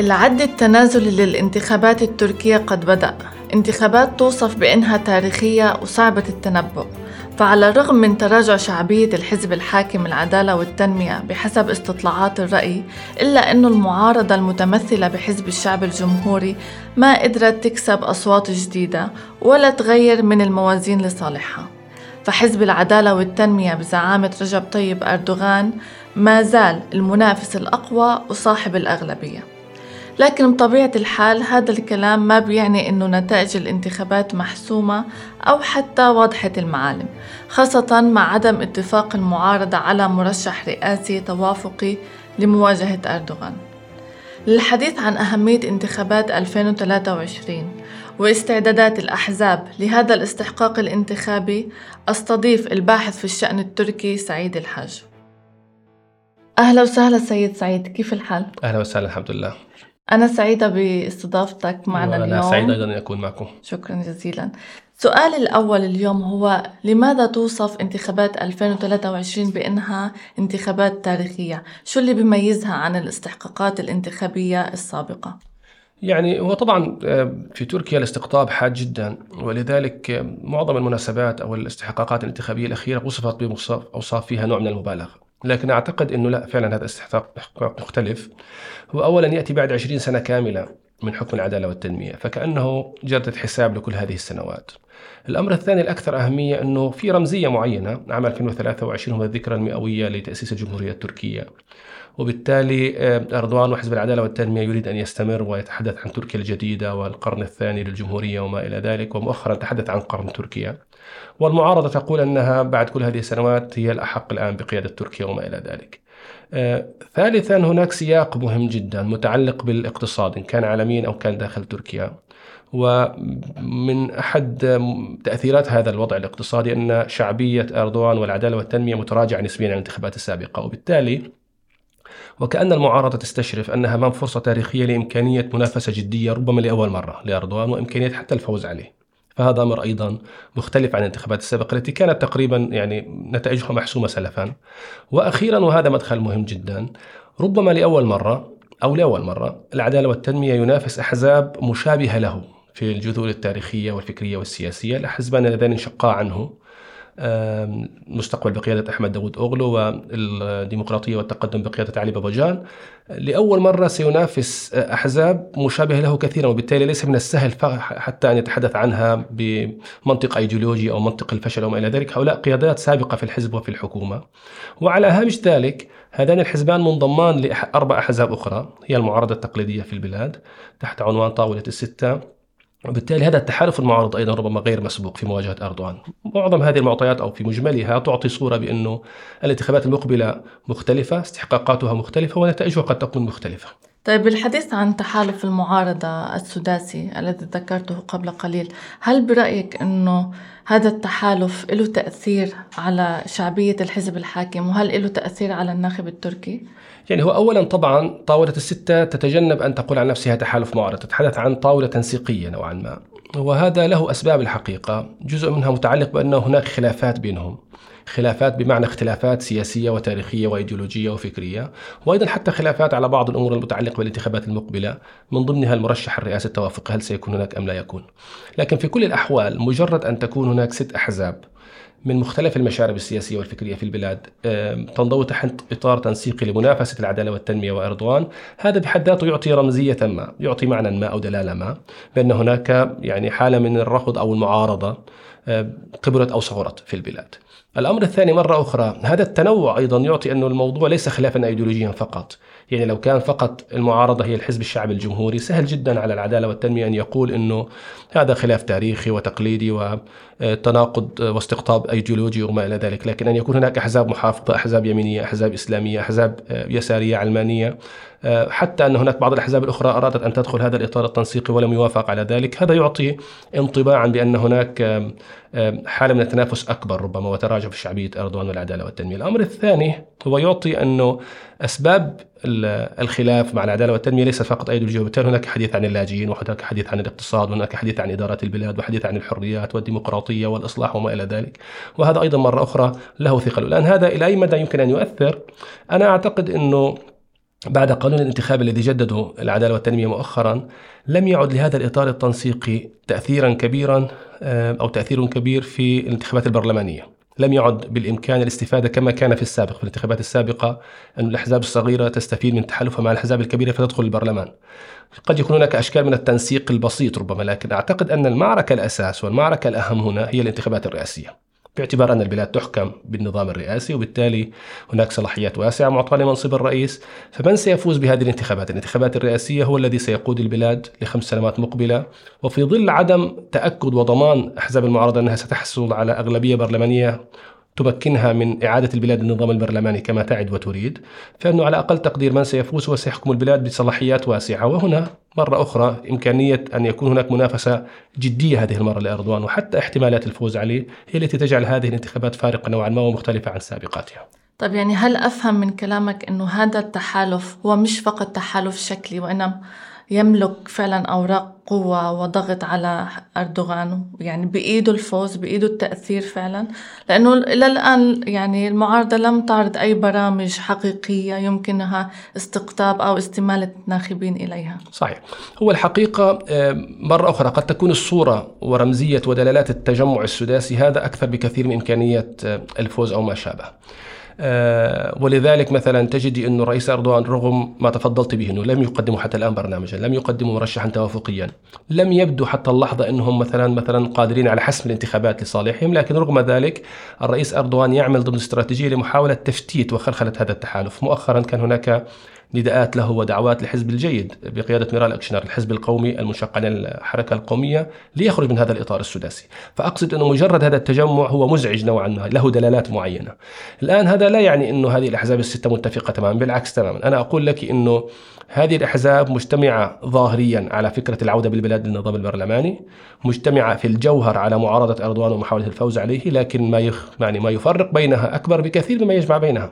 العد التنازلي للانتخابات التركية قد بدأ. انتخابات توصف بأنها تاريخية وصعبة التنبؤ. فعلى الرغم من تراجع شعبية الحزب الحاكم العدالة والتنمية بحسب استطلاعات الرأي إلا أن المعارضة المتمثلة بحزب الشعب الجمهوري ما قدرت تكسب أصوات جديدة ولا تغير من الموازين لصالحها. فحزب العدالة والتنمية بزعامة رجب طيب أردوغان ما زال المنافس الأقوى وصاحب الأغلبية. لكن بطبيعة الحال هذا الكلام ما بيعني أنه نتائج الانتخابات محسومة أو حتى واضحة المعالم خاصة مع عدم اتفاق المعارضة على مرشح رئاسي توافقي لمواجهة أردوغان. للحديث عن أهمية انتخابات 2023 واستعدادات الأحزاب لهذا الاستحقاق الانتخابي أستضيف الباحث في الشأن التركي سعيد الحاج. أهلا وسهلا سيد سعيد كيف الحال؟ أهلا وسهلا الحمد لله. أنا سعيدة باستضافتك معنا اليوم سعيد أيضا أن أكون معكم شكرا جزيلا سؤالي الأول اليوم هو لماذا توصف انتخابات 2023 بأنها انتخابات تاريخية؟ شو اللي بيميزها عن الاستحقاقات الانتخابية السابقة؟ يعني هو طبعا آه، في تركيا الاستقطاب حاد جدا ولذلك آه، معظم المناسبات أو الاستحقاقات الانتخابية الأخيرة وصفت باوصاف فيها نوع من المبالغة لكن أعتقد إنه لا فعلا هذا استحقاق مختلف. هو اولا يأتي بعد 20 سنة كاملة من حكم العدالة والتنمية فكأنه جرده حساب لكل هذه السنوات. الأمر الثاني الأكثر أهمية إنه في رمزية معينة. عام 2023 هو الذكرى المئوية لتأسيس الجمهورية التركية. وبالتالي آه، أردوغان وحزب العدالة والتنمية يريد أن يستمر ويتحدث عن تركيا الجديدة والقرن الثاني للجمهورية وما إلى ذلك ومؤخرا تحدث عن قرن تركيا. والمعارضة تقول أنها بعد كل هذه السنوات هي الأحق الآن بقيادة تركيا وما إلى ذلك. آه، ثالثا هناك سياق مهم جدا متعلق بالاقتصاد إن كان عالميا أو كان داخل تركيا. ومن أحد تأثيرات هذا الوضع الاقتصادي أن شعبية أردوغان والعدالة والتنمية متراجعة نسبيا عن الانتخابات السابقة. وبالتالي وكأن المعارضة تستشرف أنها أمام فرصة تاريخية لإمكانية منافسة جدية ربما لأول مرة لأردوغان وإمكانية حتى الفوز عليه. فهذا أمر أيضا مختلف عن الانتخابات السابقة التي كانت تقريبا يعني نتائجها محسومة سلفا. وأخيرا وهذا مدخل مهم جدا ربما لأول مرة أو لأول مرة العدالة والتنمية ينافس أحزاب مشابهة له في الجذور التاريخية والفكرية والسياسية الأحزبان اللذان انشقا عنه. مستقبل بقيادة أحمد داود أوغلو والديمقراطية والتقدم بقيادة علي باباجان لأول مرة سينافس أحزاب مشابهة له كثيرا وبالتالي ليس من السهل حتى أن يتحدث عنها بمنطق أيديولوجي أو منطق الفشل وما إلى ذلك. هؤلاء قيادات سابقة في الحزب وفي الحكومة. وعلى هامش ذلك هذان الحزبان منضمان لأربع أحزاب أخرى هي المعارضة التقليدية في البلاد تحت عنوان طاولة الستة. وبالتالي هذا التحالف المعارض أيضا ربما غير مسبوق في مواجهة أردوغان. معظم هذه المعطيات أو في مجملها تعطي صورة بأنه الانتخابات المقبلة مختلفة، استحقاقاتها مختلفة ونتائجها قد تكون مختلفة. طيب بالحديث عن تحالف المعارضة السداسي الذي ذكرته قبل قليل هل برأيك أنه هذا التحالف له تأثير على شعبية الحزب الحاكم وهل له تأثير على الناخب التركي؟ يعني هو اولا طبعا طاولة الستة تتجنب أن تقول عن نفسها تحالف معارض، تتحدث عن طاولة تنسيقيه نوعا ما. وهذا له أسباب الحقيقة، جزء منها متعلق بأن هناك خلافات بينهم. خلافات بمعنى اختلافات سياسية وتاريخية وإيديولوجية وفكرية، وأيضا حتى خلافات على بعض الأمور المتعلقة بالانتخابات المقبلة، من ضمنها المرشح الرئاسي التوافقي هل سيكون هناك أم لا يكون. لكن في كل الأحوال مجرد أن تكون هناك ست أحزاب من مختلف المشارب السياسية والفكرية في البلاد. تنضوي تحت إطار تنسيقي لمنافسة العدالة والتنمية وأردوغان هذا بحد ذاته يعطي رمزية ما يعطي معنى ما أو دلالة ما بأن هناك يعني حالة من الرفض أو المعارضة كبرت أو صغرت في البلاد. الأمر الثاني مرة أخرى هذا التنوع أيضا يعطي أنه الموضوع ليس خلافا أيديولوجيا فقط. يعني لو كان فقط المعارضة هي الحزب الشعبي الجمهوري سهل جدا على العدالة والتنمية أن يقول أنه هذا خلاف تاريخي وتقليدي وتناقض واستقطاب أيديولوجي وما إلى ذلك. لكن أن يكون هناك أحزاب محافظة أحزاب يمينية أحزاب إسلامية أحزاب يسارية علمانية حتى أن هناك بعض الأحزاب الأخرى أرادت أن تدخل هذا الإطار التنسيقي ولم يوافق على ذلك. هذا يعطي انطباعا بأن هناك حالة من التنافس أكبر ربما وتراجع في شعبية أردوغان والعدالة والتنمية. الأمر الثاني هو يعطي أنه أسباب الخلاف مع العدالة والتنمية ليس فقط ايديولوجيه وبالتالي هناك حديث عن اللاجئين وهناك حديث عن الاقتصاد وهناك حديث عن إدارة البلاد وحديث عن الحريات والديمقراطية والإصلاح وما إلى ذلك. وهذا أيضا مرة أخرى له ثقل. الآن هذا إلى أي مدى يمكن أن يؤثر؟ أنا أعتقد إنه بعد قانون الانتخاب الذي جدده العدالة والتنمية مؤخرا لم يعد لهذا الإطار التنسيقي تأثيرا كبيرا آه، أو تأثير كبير في الانتخابات البرلمانية. لم يعد بالإمكان الاستفادة كما كان في السابق في الانتخابات السابقة أن الأحزاب الصغيرة تستفيد من تحالفها مع الأحزاب الكبيرة فتدخل البرلمان. قد يكون هناك أشكال من التنسيق البسيط ربما لكن أعتقد أن المعركة الأساس والمعركة الأهم هنا هي الانتخابات الرئاسية. باعتبار أن البلاد تحكم بالنظام الرئاسي وبالتالي هناك صلاحيات واسعة معطاة لمنصب الرئيس. فمن سيفوز بهذه الانتخابات؟ الانتخابات الرئاسية هو الذي سيقود البلاد لخمس سنوات مقبلة. وفي ظل عدم تأكد وضمان أحزاب المعارضة أنها ستحصل على أغلبية برلمانية تمكنها من إعادة البلاد للنظام البرلماني كما تعد وتريد فإنه على أقل تقدير من سيفوز هو سيحكم البلاد بصلاحيات واسعة. وهنا مرة أخرى إمكانية أن يكون هناك منافسة جدية هذه المرة لأردوان وحتى احتمالات الفوز عليه هي التي تجعل هذه الانتخابات فارقة نوعا ما ومختلفة عن سابقاتها. طيب يعني هل أفهم من كلامك أنه هذا التحالف هو مش فقط تحالف شكلي وإنما يملك فعلا أوراق قوة وضغط على أردوغان يعني بإيده الفوز بإيده التأثير فعلا. لأنه إلى الآن يعني المعارضة لم تعرض أي برامج حقيقية يمكنها استقطاب أو استمالة الناخبين إليها. صحيح. هو الحقيقة مرة أخرى قد تكون الصورة ورمزية ودلالات التجمع السداسي هذا أكثر بكثير من إمكانية الفوز أو ما شابه. آه، ولذلك مثلا تجدي أن الرئيس أردوغان رغم ما تفضلت به أنه لم يقدموا حتى الآن برنامجا لم يقدموا مرشحا توافقيا لم يبدو حتى اللحظة أنهم مثلا مثلا قادرين على حسم الانتخابات لصالحهم لكن رغم ذلك الرئيس أردوغان يعمل ضمن استراتيجية لمحاولة تفتيت وخلخلة هذا التحالف. مؤخرا كان هناك نداءات له ودعوات لحزب الجيد بقيادة ميرال أكشنر الحزب القومي المشق عن الحركة القومية ليخرج من هذا الإطار السداسي. فأقصد أنه مجرد هذا التجمع هو مزعج نوعا ما له دلالات معينة. الآن هذا لا يعني أنه هذه الأحزاب الستة متفقة تماما بالعكس تماما. أنا أقول لك أنه هذه الأحزاب مجتمعة ظاهريا على فكرة العودة بالبلاد للنظام البرلماني مجتمعة في الجوهر على معارضة أردوان ومحاولة الفوز عليه لكن ما يخ يعني ما يفرق بينها أكبر بكثير مما يجمع بينها.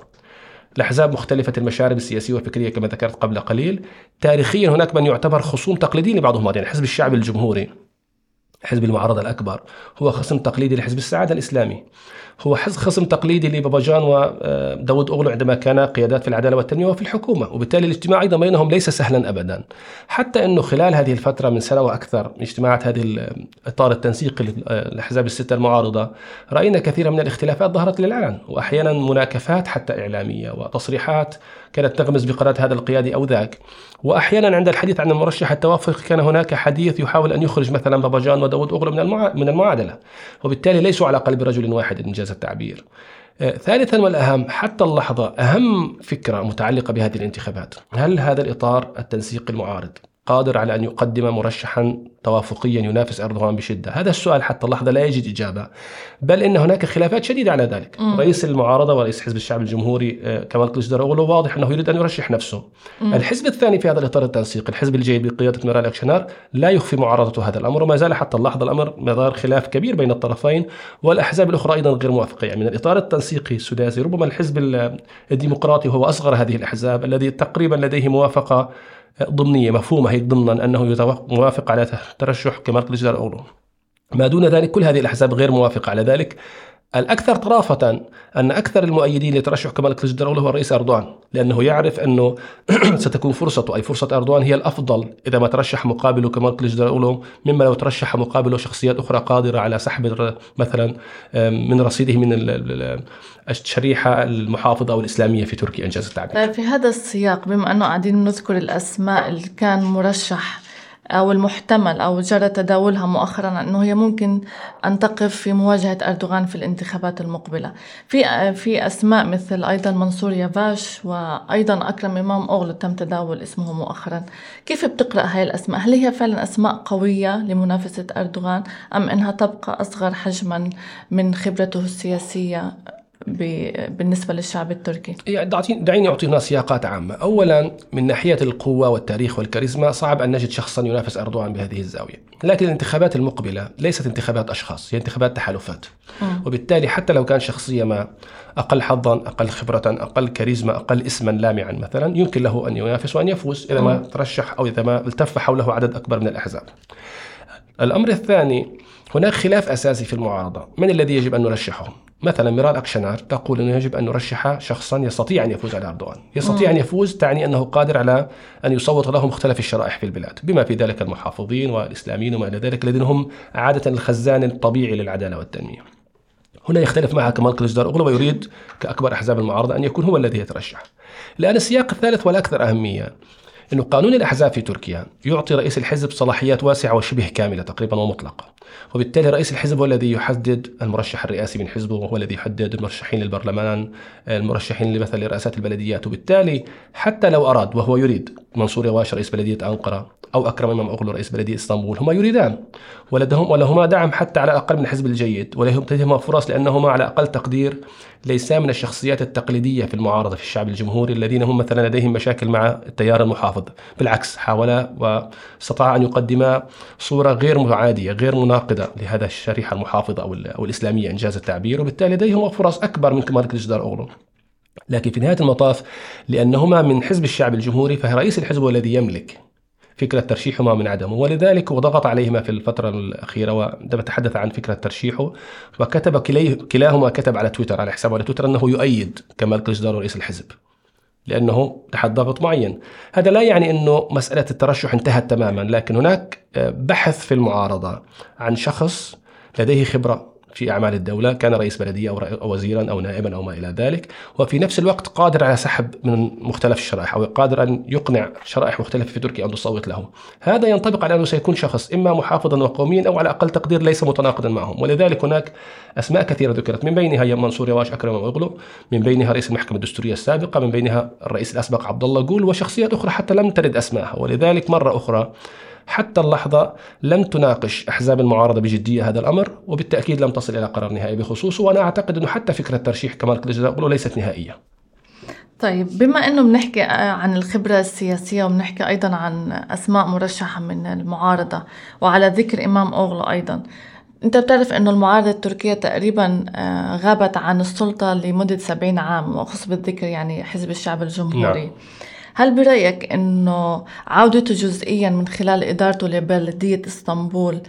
لأحزاب مختلفة المشارب السياسية والفكرية كما ذكرت قبل قليل. تاريخيا هناك من يعتبر خصوم تقليديين لبعضهم يعني حزب الشعب الجمهوري حزب المعارضة الأكبر هو خصم تقليدي لحزب السعادة الإسلامي. هو خصم تقليدي لباباجان وداود أغلو عندما كان قيادات في العدالة والتنمية وفي الحكومة وبالتالي الاجتماع أيضا بينهم ليس سهلا أبدا. حتى أنه خلال هذه الفترة من سنة وأكثر اجتماعات هذه الإطار التنسيقي للأحزاب الستة المعارضة رأينا كثيرا من الاختلافات ظهرت للعلن وأحيانا مناكفات حتى إعلامية وتصريحات كانت تغمز بقرارات هذا القيادي أو ذاك. وأحيانا عند الحديث عن المرشح التوافق كان هناك حديث يحاول أن يخرج مثلا باباجان وداود أغلو من من المعادلة وبالتالي ليسوا على قلب رجل واحد إنجاز التعبير. آه، ثالثا والأهم حتى اللحظة أهم فكرة متعلقة بهذه الانتخابات. هل هذا الإطار التنسيقي المعارض؟ قادر على أن يقدم مرشحا توافقيا ينافس أردوغان بشدة هذا السؤال حتى اللحظة لا يجد إجابة بل إن هناك خلافات شديدة على ذلك م. رئيس المعارضة ورئيس حزب الشعب الجمهوري آه، كمال كليشدر واضح أنه يريد أن يرشح نفسه م. الحزب الثاني في هذا الإطار التنسيقي الحزب الجيد بقيادة ميرال أكشنار لا يخفي معارضته هذا الأمر وما زال حتى اللحظة الأمر مدار خلاف كبير بين الطرفين والأحزاب الأخرى أيضا غير موافقة يعني من الإطار التنسيقي السداسي ربما الحزب الديمقراطي وهو أصغر هذه الأحزاب الذي تقريبا لديه موافقة ضمنية مفهومة هيك ضمنا أنه موافق على ترشح كليجدار أولو ما دون ذلك كل هذه الأحزاب غير موافقة على ذلك. الأكثر طرافة أن أكثر المؤيدين لترشح كمال كليجدارولو هو الرئيس أردوان لأنه يعرف أنه ستكون فرصته أي فرصة أردوان هي الأفضل إذا ما ترشح مقابله كمال كليجدارولو مما لو ترشح مقابله شخصيات أخرى قادرة على سحب مثلا من رصيده من الشريحة المحافظة أو الإسلامية في تركيا إنجاز التعبير. طيب في هذا السياق بما أنه قاعدين نذكر الأسماء اللي كان مرشح أو المحتمل أو جرى تداولها مؤخرا أنه هي ممكن أن تقف في مواجهة أردوغان في الانتخابات المقبلة. في في أسماء مثل أيضا منصور يافاش وأيضا أكرم إمام أغلو تم تداول اسمه مؤخرا. كيف بتقرأ هاي الأسماء؟ هل هي فعلا أسماء قوية لمنافسة أردوغان أم أنها تبقى أصغر حجما من خبرته السياسية بالنسبة للشعب التركي؟ يعني دعيني أعطي هنا سياقات عامة. أولا من ناحية القوة والتاريخ والكاريزما صعب أن نجد شخصا ينافس أردوغان بهذه الزاوية. لكن الانتخابات المقبلة ليست انتخابات أشخاص هي انتخابات تحالفات. وبالتالي حتى لو كان شخصية ما أقل حظا أقل خبرة أقل كاريزما أقل اسما لامعا مثلا يمكن له أن ينافس وأن يفوز إذا ما ترشح أو إذا ما التف حوله عدد أكبر من الأحزاب. الأمر الثاني هناك خلاف أساسي في المعارضة. من الذي يجب أن نرشحه؟ مثلا ميرال أكشنار تقول أنه يجب أن نرشح شخصا يستطيع أن يفوز على أردوغان. يستطيع أن يفوز تعني أنه قادر على أن يصوت له مختلف الشرائح في البلاد بما في ذلك المحافظين والإسلاميين وما إلى ذلك الذين هم عادة الخزان الطبيعي للعدالة والتنمية. هنا يختلف معها كمال كليجدار أغلو ويريد كأكبر أحزاب المعارضة أن يكون هو الذي يترشح. الآن السياق الثالث والأكثر أهمية أنه قانون الأحزاب في تركيا يعطي رئيس الحزب صلاحيات واسعة وشبه كاملة تقريبا ومطلقة. وبالتالي رئيس الحزب هو الذي يحدد المرشح الرئاسي من حزبه وهو الذي يحدد المرشحين للبرلمان المرشحين مثلا لرئاسات البلديات. وبالتالي حتى لو أراد وهو يريد منصور يواش رئيس بلدية أنقرة أو أكرم إمام أغلو رئيس بلدية إسطنبول. هما يريدان. ولدهم ولهما دعم حتى على الأقل من الحزب الجيد. ولديهما فرص لأنهما على أقل تقدير ليسا من الشخصيات التقليدية في المعارضة في الشعب الجمهوري الذين هم مثلا لديهم مشاكل مع التيار المحافظ. بالعكس حاولا واستطاع أن يقدما صورة غير معادية غير مناقضة لهذا الشريحة المحافظة أو, الإسلامية إنجاز التعبير. وبالتالي لديهما فرص أكبر من كمال الجدار أغلو. لكن في نهاية المطاف لأنهما من حزب الشعب الجمهوري فرئيس الحزب هو الذي يملك فكرة ترشيحهما من عدمه ولذلك وضغط عليهما في الفترة الأخيرة وعندما تحدث عن فكرة ترشيحه وكتب كلاهما كتب على تويتر على حسابه على تويتر أنه يؤيد كمال كليجدار رئيس الحزب لأنه تحت ضغط معين. هذا لا يعني أنه مسألة الترشح انتهت تماما لكن هناك بحث في المعارضة عن شخص لديه خبرة في أعمال الدولة كان رئيس بلدية أو وزيرا أو نائبا أو ما إلى ذلك. وفي نفس الوقت قادر على سحب من مختلف الشرائح أو قادر أن يقنع شرائح مختلفة في تركيا أن تصوت له هذا ينطبق على أنه سيكون شخص إما محافظا وقوميا أو على أقل تقدير ليس متناقضا معهم. ولذلك هناك أسماء كثيرة ذكرت. من بينها منصور يواش أكرم أغلو من بينها رئيس المحكمة الدستورية السابقة. من بينها الرئيس الأسبق عبد الله جول وشخصيات أخرى حتى لم ترد أسماءها. ولذلك مرة أخرى حتى اللحظة لم تناقش أحزاب المعارضة بجدية هذا الأمر وبالتأكيد لم تصل إلى قرار نهائي بخصوصه وأنا أعتقد أنه حتى فكرة ترشيح كمال كليجدار ليست نهائية طيب بما إنه بنحكي عن الخبرة السياسية وبنحكي أيضا عن أسماء مرشحة من المعارضة وعلى ذكر إمام أوغلو أيضا أنت بتعرف إنه المعارضة التركية تقريبا آه، غابت عن السلطة لمدة 70 عام وخص بالذكر يعني حزب الشعب الجمهوري نعم. هل برأيك أنه عودته جزئيا من خلال إدارته لبلدية إسطنبول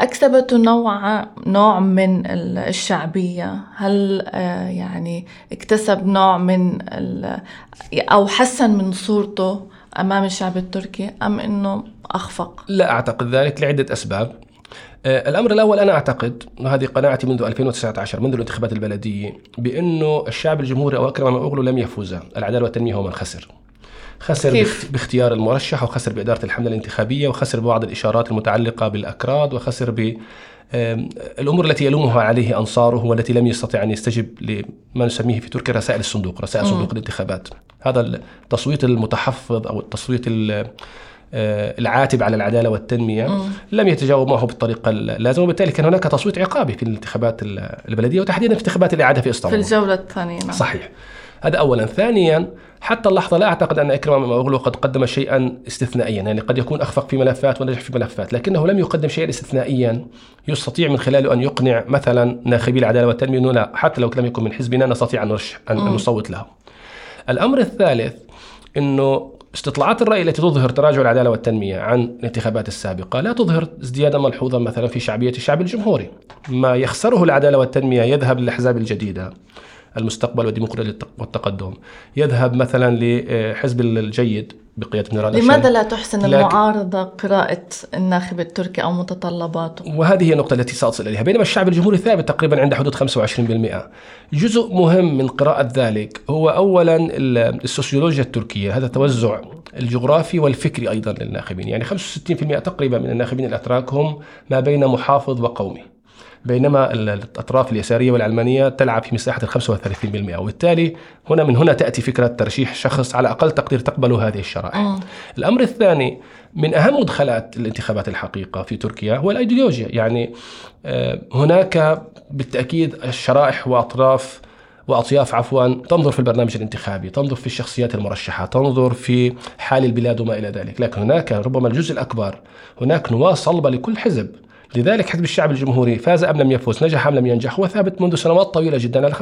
أكسبته نوع نوع من الشعبية؟ هل آه، يعني اكتسب نوع من أو حسن من صورته أمام الشعب التركي أم أنه أخفق؟ لا أعتقد ذلك لعدة أسباب. آه، الأمر الأول أنا أعتقد وهذه قناعتي منذ 2019 منذ الانتخابات البلدية بأنه الشعب الجمهوري أو أكرم أغلو لم يفوز العدالة والتنمية هو من خسر. خسر كيف؟ باختيار المرشح وخسر بإدارة الحملة الانتخابية وخسر ببعض الإشارات المتعلقة بالأكراد وخسر ب الأمور التي يلومها عليه أنصاره والتي لم يستطع أن يستجب لما نسميه في تركيا رسائل الصندوق، رسائل صندوق الانتخابات. هذا التصويت المتحفظ أو التصويت آه، العاتب على العدالة والتنمية مم. لم يتجاوب معه بالطريقة اللازمه وبالتالي كان هناك تصويت عقابي في الانتخابات البلدية وتحديدا في انتخابات الإعادة في إسطنبول. في الجولة الثانية نعم. صحيح. هذا اولا، ثانيا حتى اللحظة لا أعتقد أن اكرم مغلو قد قدم شيئا استثنائيا، يعني قد يكون أخفق في ملفات ونجح في ملفات، لكنه لم يقدم شيئا استثنائيا يستطيع من خلاله أن يقنع مثلا ناخبي العدالة والتنمية أنه لا حتى لو لم يكن من حزبنا نستطيع أن نرشح ان نصوت له. الأمر الثالث إنه استطلاعات الرأي التي تظهر تراجع العدالة والتنمية عن الانتخابات السابقة لا تظهر ازديادا ملحوظا مثلا في شعبية الشعب الجمهوري. ما يخسره العدالة والتنمية يذهب للأحزاب الجديدة. المستقبل والديمقراطية والتقدم يذهب مثلا لحزب الجيد بقيادة نيران لماذا لا تحسن المعارضة قراءة الناخب التركي أو متطلباته؟ وهذه هي النقطة التي سأصل إليها بينما الشعب الجمهوري ثابت تقريبا عند حدود 25% جزء مهم من قراءة ذلك هو أولا السوسيولوجيا التركية هذا التوزع الجغرافي والفكري أيضا للناخبين. يعني 65% تقريبا من الناخبين الأتراك هم ما بين محافظ وقومي بينما الأطراف اليسارية والعلمانية تلعب في مساحة ال 35% وبالتالي هنا من هنا تأتي فكرة ترشيح شخص على أقل تقدير تقبل هذه الشرائح. آه. الأمر الثاني من أهم مدخلات الانتخابات الحقيقة في تركيا هو الأيديولوجيا. يعني آه، هناك بالتأكيد الشرائح وأطراف وأطياف عفوا تنظر في البرنامج الانتخابي، تنظر في الشخصيات المرشحة، تنظر في حال البلاد وما إلى ذلك، لكن هناك ربما الجزء الأكبر هناك نواة صلبة لكل حزب. لذلك حزب الشعب الجمهوري فاز أم لم يفوز نجح أم لم ينجح هو ثابت منذ سنوات طويلة جدا على 25%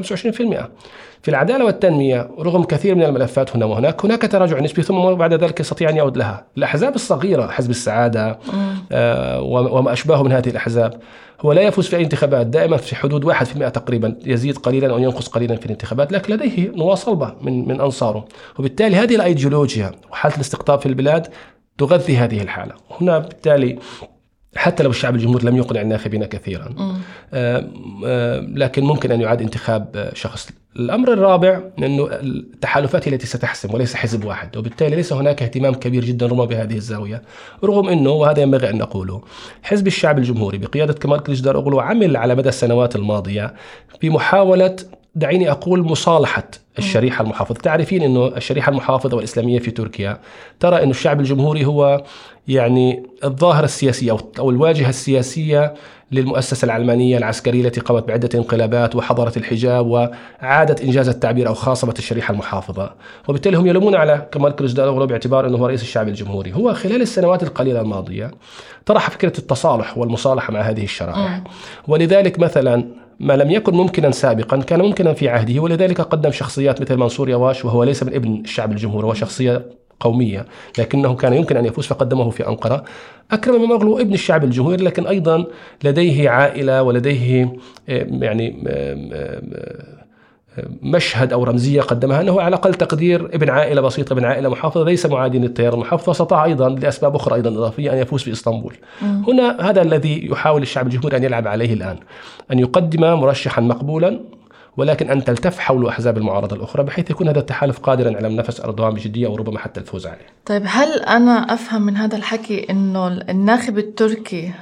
في العدالة والتنمية رغم كثير من الملفات هنا وهناك هناك تراجع نسبي ثم بعد ذلك يستطيع أن يعود لها. الأحزاب الصغيرة حزب السعادة آه وما اشباهه من هذه الأحزاب هو لا يفوز في أي انتخابات دائما في حدود 1% تقريبا يزيد قليلا أو ينقص قليلا في الانتخابات لكن لديه نواة صلبة من من أنصاره. وبالتالي هذه الأيديولوجيا وحالة الاستقطاب في البلاد تغذي هذه الحالة. هنا بالتالي حتى لو الشعب الجمهوري لم يقنع الناخبين كثيرا. آه آه لكن ممكن أن يعاد انتخاب شخص. الأمر الرابع انه التحالفات التي ستحسم وليس حزب واحد وبالتالي ليس هناك اهتمام كبير جدا ربما بهذه الزاوية رغم إنه وهذا ينبغي أن نقوله حزب الشعب الجمهوري بقيادة كمال كليجدار اوغلو عمل على مدى السنوات الماضية بمحاولة دعيني أقول مصالحة الشريحة المحافظة، تعرفين إنه الشريحة المحافظة والإسلامية في تركيا ترى إنه الشعب الجمهوري هو يعني الظاهرة السياسية أو الواجهة السياسية للمؤسسة العلمانية العسكرية التي قامت بعدة انقلابات وحضرت الحجاب وعادت إنجاز التعبير أو خاصمت الشريحة المحافظة، وبالتالي هم يلومون على كمال كليجدار باعتبار إنه هو رئيس الشعب الجمهوري، هو خلال السنوات القليلة الماضية طرح فكرة التصالح والمصالحة مع هذه الشرائح، ولذلك مثلا ما لم يكن ممكنا سابقا كان ممكنا في عهده ولذلك قدم شخصيات مثل منصور يواش وهو ليس من ابن الشعب الجمهوري هو شخصية قومية لكنه كان يمكن أن يفوز فقدمه في أنقرة. أكرم ممغلو ابن الشعب الجمهوري لكن أيضا لديه عائلة ولديه يعني مشهد أو رمزية قدمها أنه على الأقل تقدير ابن عائلة بسيطه ابن عائلة محافظة ليس معادي للتيار المحافظ واستطاع أيضا لأسباب أخرى أيضا إضافية أن يفوز في اسطنبول. م. هنا هذا الذي يحاول الشعب الجمهوري أن يلعب عليه الآن أن يقدم مرشحا مقبولا ولكن ان تلتف حول أحزاب المعارضة الأخرى بحيث يكون هذا التحالف قادرا على منافس أردوغان بجدية وربما حتى الفوز عليه. طيب هل أنا أفهم من هذا الحكي إنه الناخب التركي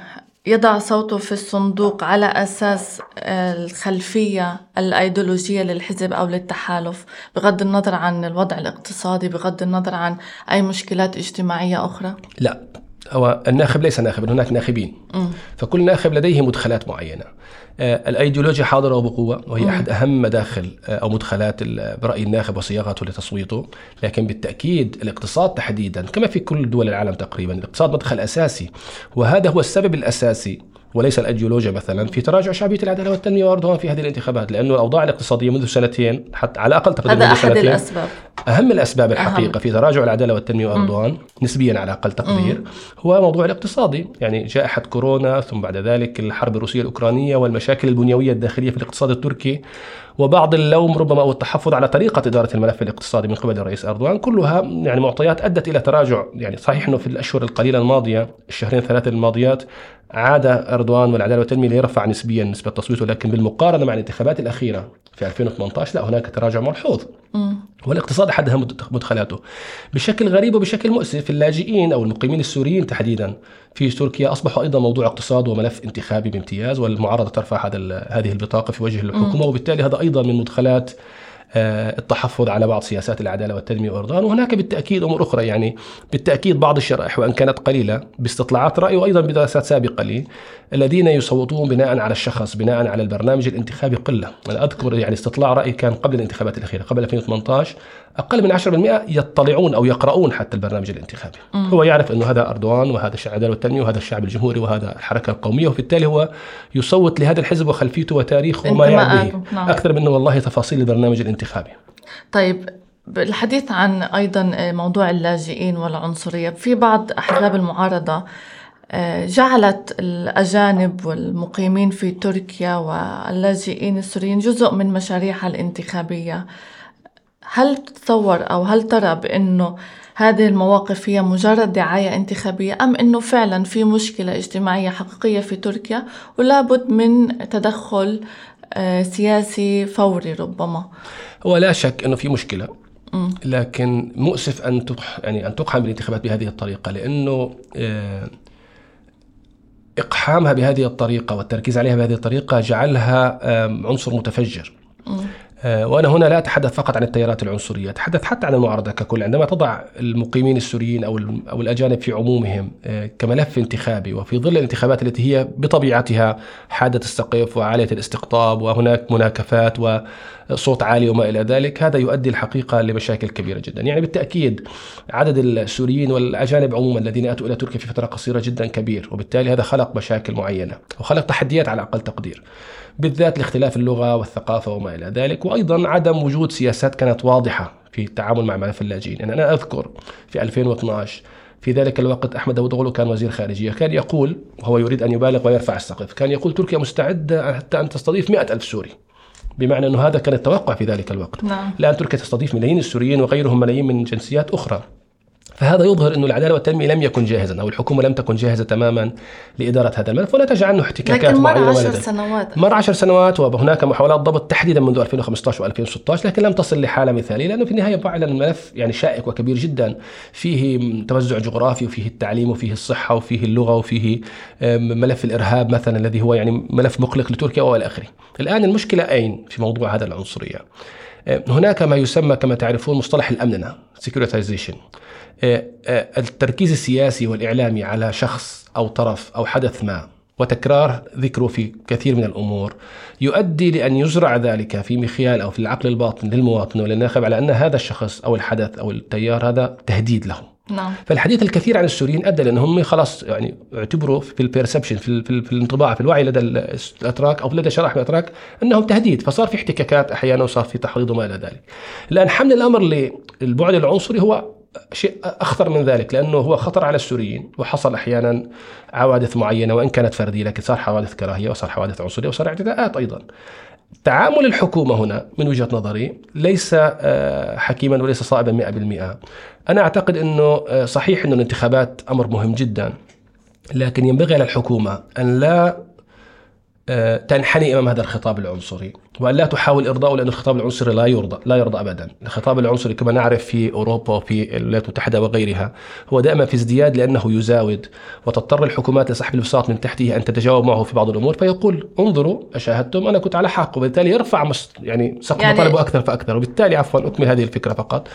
يضع صوته في الصندوق على أساس الخلفية الأيديولوجية للحزب أو للتحالف بغض النظر عن الوضع الاقتصادي بغض النظر عن أي مشكلات اجتماعية أخرى؟ لا هو الناخب ليس ناخبا هناك ناخبين م. فكل ناخب لديه مدخلات معينة آه، الأيديولوجيا حاضرة وبقوة وهي م. أحد أهم مداخل آه، أو مدخلات برأي الناخب وصياغته لتصويته لكن بالتأكيد الاقتصاد تحديدا كما في كل دول العالم تقريبا الاقتصاد مدخل أساسي وهذا هو السبب الأساسي وليس الأيديولوجيا مثلا في تراجع شعبية العدالة والتنمية واردوغان في هذه الانتخابات لأنه الأوضاع الاقتصادية منذ سنتين حتى على الأقل تقريبا هذا أحد الأسباب. أهم الأسباب الحقيقة أهم. في تراجع العدالة والتنمية واردوغان نسبيا على أقل تقدير هو موضوع الاقتصادي. يعني جائحة كورونا ثم بعد ذلك الحرب الروسية الأوكرانية والمشاكل البنيوية الداخلية في الاقتصاد التركي وبعض اللوم ربما أو التحفظ على طريقة إدارة الملف الاقتصادي من قبل الرئيس اردوغان كلها يعني معطيات أدت إلى تراجع. يعني صحيح إنه في الأشهر القليلة الماضية الشهرين ثلاثة الماضيات عاد اردوغان والعداله والتنميه ليرفع نسبيا نسبة تصويته لكن بالمقارنة مع الانتخابات الأخيرة في 2018 لا هناك تراجع ملحوظ. والاقتصاد احد اهم مدخلاته. بشكل غريب وبشكل مؤسف اللاجئين أو المقيمين السوريين تحديدا في تركيا أصبحوا أيضا موضوع اقتصاد وملف انتخابي بامتياز والمعارضة ترفع هذا هذه البطاقة في وجه الحكومة وبالتالي هذا أيضا من مدخلات التحفظ على بعض سياسات العدالة والتنميه والاردوغان وهناك بالتأكيد أمور أخرى يعني بالتأكيد بعض الشرائح وإن كانت قليلة باستطلاعات رأي وأيضا بدراسات سابقة لي الذين يصوتون بناء على الشخص بناء على البرنامج الانتخابي قلة. أنا أذكر يعني استطلاع رأي كان قبل الانتخابات الأخيرة قبل 2018 أقل من 10% يطلعون أو يقرؤون حتى البرنامج الانتخابي. مم. هو يعرف إنه هذا اردوغان وهذا الشعب العداله والتنمية وهذا الشعب الجمهوري وهذا الحركة القومية وبالتالي هو يصوت لهذا الحزب وخلفيته وتاريخه وما يعني نعم. أكثر منه والله تفاصيل البرنامج الانتخابي. طيب بالحديث عن أيضا موضوع اللاجئين والعنصرية في بعض أحزاب المعارضة آه، جعلت الأجانب والمقيمين في تركيا واللاجئين السوريين جزء من مشاريعها الانتخابية. هل تتصور أو هل ترى بأنه هذه المواقف هي مجرد دعاية انتخابية أم أنه فعلا في مشكلة اجتماعية حقيقية في تركيا ولا بد من تدخل آه، سياسي فوري ربما؟ هو لا شك أنه في مشكلة لكن مؤسف أن يعني أن تقحم الانتخابات بهذه الطريقة لأنه آه، إقحامها بهذه الطريقة والتركيز عليها بهذه الطريقة جعلها عنصر متفجر. وأنا هنا لا أتحدث فقط عن التيارات العنصرية أتحدث حتى عن المعارضة ككل. عندما تضع المقيمين السوريين أو أو الأجانب في عمومهم آه، كملف انتخابي وفي ظل الانتخابات التي هي بطبيعتها حادة السقف وعالية الاستقطاب وهناك مناكفات وصوت عالي وما إلى ذلك هذا يؤدي الحقيقة لمشاكل كبيرة جدا. يعني بالتأكيد عدد السوريين والأجانب عموما الذين أتوا إلى تركيا في فترة قصيرة جدا كبير وبالتالي هذا خلق مشاكل معينة وخلق تحديات على أقل تقدير بالذات لاختلاف اللغة والثقافة وما إلى ذلك وأيضا عدم وجود سياسات كانت واضحة في التعامل مع ملف اللاجئين يعني أنا أذكر في 2012 في ذلك الوقت أحمد داوود كان وزير خارجية كان يقول وهو يريد أن يبالغ ويرفع السقف كان يقول تركيا مستعدة حتى أن تستضيف مئة ألف سوري. بمعنى أنه هذا كان التوقع في ذلك الوقت نعم. الآن تركيا تستضيف ملايين السوريين وغيرهم ملايين من جنسيات أخرى فهذا يظهر أن العدالة والتنمية لم يكن جاهزا أو الحكومة لم تكن جاهزة تماما لإدارة هذا الملف ونتج عنه احتكاكات لكن مر عشر سنوات. مر عشر سنوات وهناك محاولات ضبط تحديدا منذ 2015 و2016 لكن لم تصل لحالة مثالية لأنه في النهاية فعلا الملف يعني شائك وكبير جدا. فيه توزع جغرافي وفيه التعليم وفيه الصحة وفيه اللغة وفيه ملف الإرهاب مثلا الذي هو يعني ملف مقلق لتركيا وإلى آخره. الآن المشكلة أين في موضوع هذا العنصرية؟ هناك ما يسمى كما تعرفون مصطلح الأمننة securitization آه، آه، التركيز السياسي والإعلامي على شخص أو طرف أو حدث ما وتكرار ذكره في كثير من الأمور يؤدي لأن يزرع ذلك في مخيال أو في العقل الباطن للمواطن وللناخب على أن هذا الشخص أو الحدث أو التيار هذا تهديد له. نعم. فالحديث الكثير عن السوريين أدى لانهم خلاص يعني اعتبروا في البيرسبشن في, في, في الانطباع في الوعي لدى الأتراك أو لدى شرائح الأتراك أنهم تهديد فصار في احتكاكات أحيانا وصار في تحريض وما إلى ذلك. الان حمل الأمر للبعد العنصري هو شيء أخطر من ذلك لأنه هو خطر على السوريين وحصل أحيانا حوادث معينة وإن كانت فردية لكن صار حوادث كراهية وصار حوادث عنصرية وصار اعتداءات أيضا. تعامل الحكومة هنا من وجهة نظري ليس آه، حكيما وليس صائبا 100%. أنا أعتقد إنه آه، صحيح إنه الانتخابات أمر مهم جدا لكن ينبغي على الحكومة أن لا تنحني إمام هذا الخطاب العنصري. وأن لا تحاول ارضاءه لأن الخطاب العنصري لا يرضى لا يرضى ابدا، الخطاب العنصري كما نعرف في أوروبا وفي الولايات المتحدة وغيرها هو دائما في ازدياد لأنه يزاود. وتضطر الحكومات لسحب البساط من تحته أن تتجاوب معه في بعض الأمور. فيقول انظروا أشاهدتم أنا كنت على حق. وبالتالي يرفع يعني سقف يعني مطالبه أكثر فأكثر. وبالتالي عفوا أكمل هذه الفكرة فقط.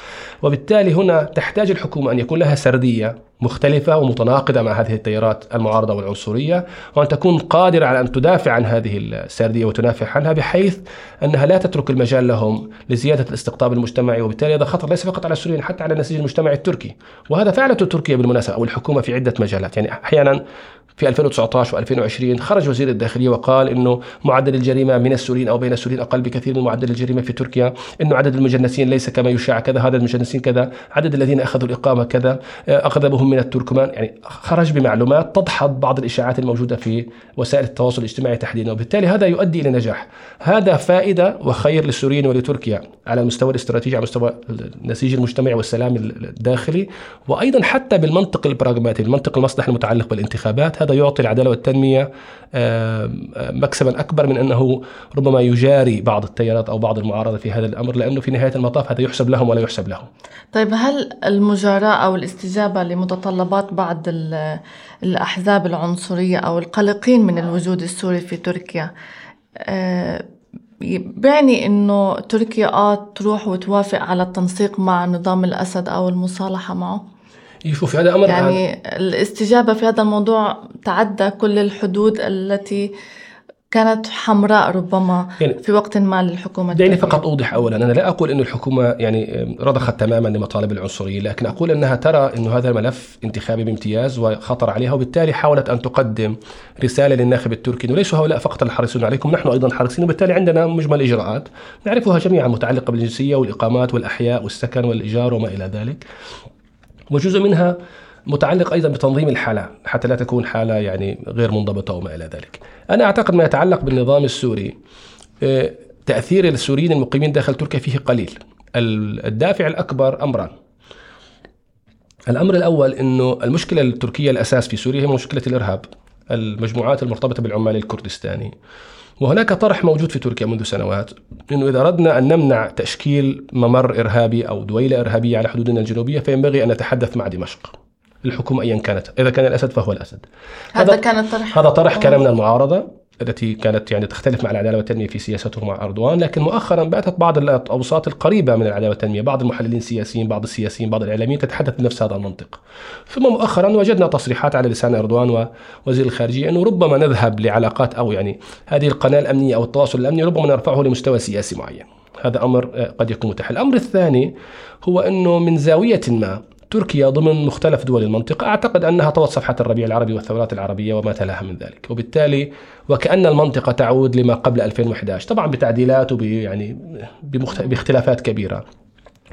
وبالتالي هنا تحتاج الحكومة أن يكون لها سردية. مختلفة ومتناقضة مع هذه التيارات المعارضة والعنصرية وأن تكون قادرة على أن تدافع عن هذه السردية وتنافع عنها بحيث أنها لا تترك المجال لهم لزيادة الاستقطاب المجتمعي. وبالتالي هذا خطر ليس فقط على السوريين حتى على النسيج المجتمعي التركي. وهذا فعلته تركيا بالمناسبة أو الحكومة في عدة مجالات. يعني أحيانا في 2019 و2020 خرج وزير الداخلية وقال إنه معدل الجريمة من السوريين أو بين السوريين أقل بكثير من معدل الجريمة في تركيا، إنه عدد المجنسين ليس كما يشاع كذا، هذا المجنسين كذا، عدد الذين أخذوا الإقامة كذا، اغلبهم من التركمان، يعني خرج بمعلومات تدحض بعض الإشاعات الموجودة في وسائل التواصل الاجتماعي تحديدا، وبالتالي هذا يؤدي إلى نجاح. هذا فائدة وخير للسوريين ولتركيا على المستوى الاستراتيجي على مستوى النسيج المجتمعي والسلام الداخلي، وأيضا حتى بالمنطق البراغماتي، المنطق المصلحي المتعلق بالانتخابات، هذا يعطي العدالة والتنمية مكسبا أكبر من أنه ربما يجاري بعض التيارات أو بعض المعارضة في هذا الأمر لأنه في نهاية المطاف هذا يحسب لهم ولا يحسب لهم. طيب هل المجاراة أو الاستجابة لمتطلبات بعض الأحزاب العنصرية أو القلقين من الوجود السوري في تركيا آه، بيعني إنه تركيا آه تروح وتوافق على التنسيق مع نظام الأسد أو المصالحة معه؟ يشوف هذا أمر يعني الاستجابة في هذا الموضوع تعدى كل الحدود التي كانت حمراء ربما يعني في وقت ما للحكومة دعني فقط أوضح أولا. أنا لا أقول أن الحكومة يعني رضخت تماما لمطالب العنصرية لكن أقول أنها ترى أن هذا الملف انتخابي بامتياز وخطر عليها وبالتالي حاولت أن تقدم رسالة للناخب التركي أنه ليسوا هؤلاء فقط الحريصون عليكم نحن أيضا حريصين وبالتالي عندنا مجمل إجراءات نعرفها جميعا متعلقة بالجنسية والإقامات والأحياء والسكن والإيجار وما إلى ذلك. وجزء منها متعلق أيضا بتنظيم الحالة حتى لا تكون حالة يعني غير منضبطة وما إلى ذلك. أنا أعتقد ما يتعلق بالنظام السوري آه، تأثير السوريين المقيمين داخل تركيا فيه قليل. الدافع الأكبر امران. الأمر الأول إنه المشكلة التركية الأساس في سوريا هي مشكلة الإرهاب. المجموعات المرتبطة بالعمال الكردستاني. وهناك طرح موجود في تركيا منذ سنوات إنه إذا أردنا أن نمنع تشكيل ممر إرهابي أو دويلة إرهابية على حدودنا الجنوبية فينبغي أن نتحدث مع دمشق. الحكومة ايا كانت، إذا كان الأسد فهو الأسد. هذا كان الطرح هذا طرح كان من المعارضة التي كانت يعني تختلف مع العدالة والتنمية في سياسته مع اردوغان، لكن مؤخرا باتت بعض الأوساط القريبة من العدالة والتنمية، بعض المحللين السياسيين، بعض السياسيين، بعض الإعلاميين تتحدث بنفس هذا المنطق. ثم مؤخرا وجدنا تصريحات على لسان اردوغان ووزير الخارجية أنه ربما نذهب لعلاقات أو يعني هذه القناة الأمنية أو التواصل الأمني ربما نرفعه لمستوى سياسي معين. هذا أمر قد يكون متاح. الأمر الثاني هو أنه من زاوية ما تركيا ضمن مختلف دول المنطقة. أعتقد أنها طوت صفحة الربيع العربي والثورات العربية وما تلاها من ذلك. وبالتالي وكأن المنطقة تعود لما قبل 2011 طبعا بتعديلات وب باختلافات كبيرة.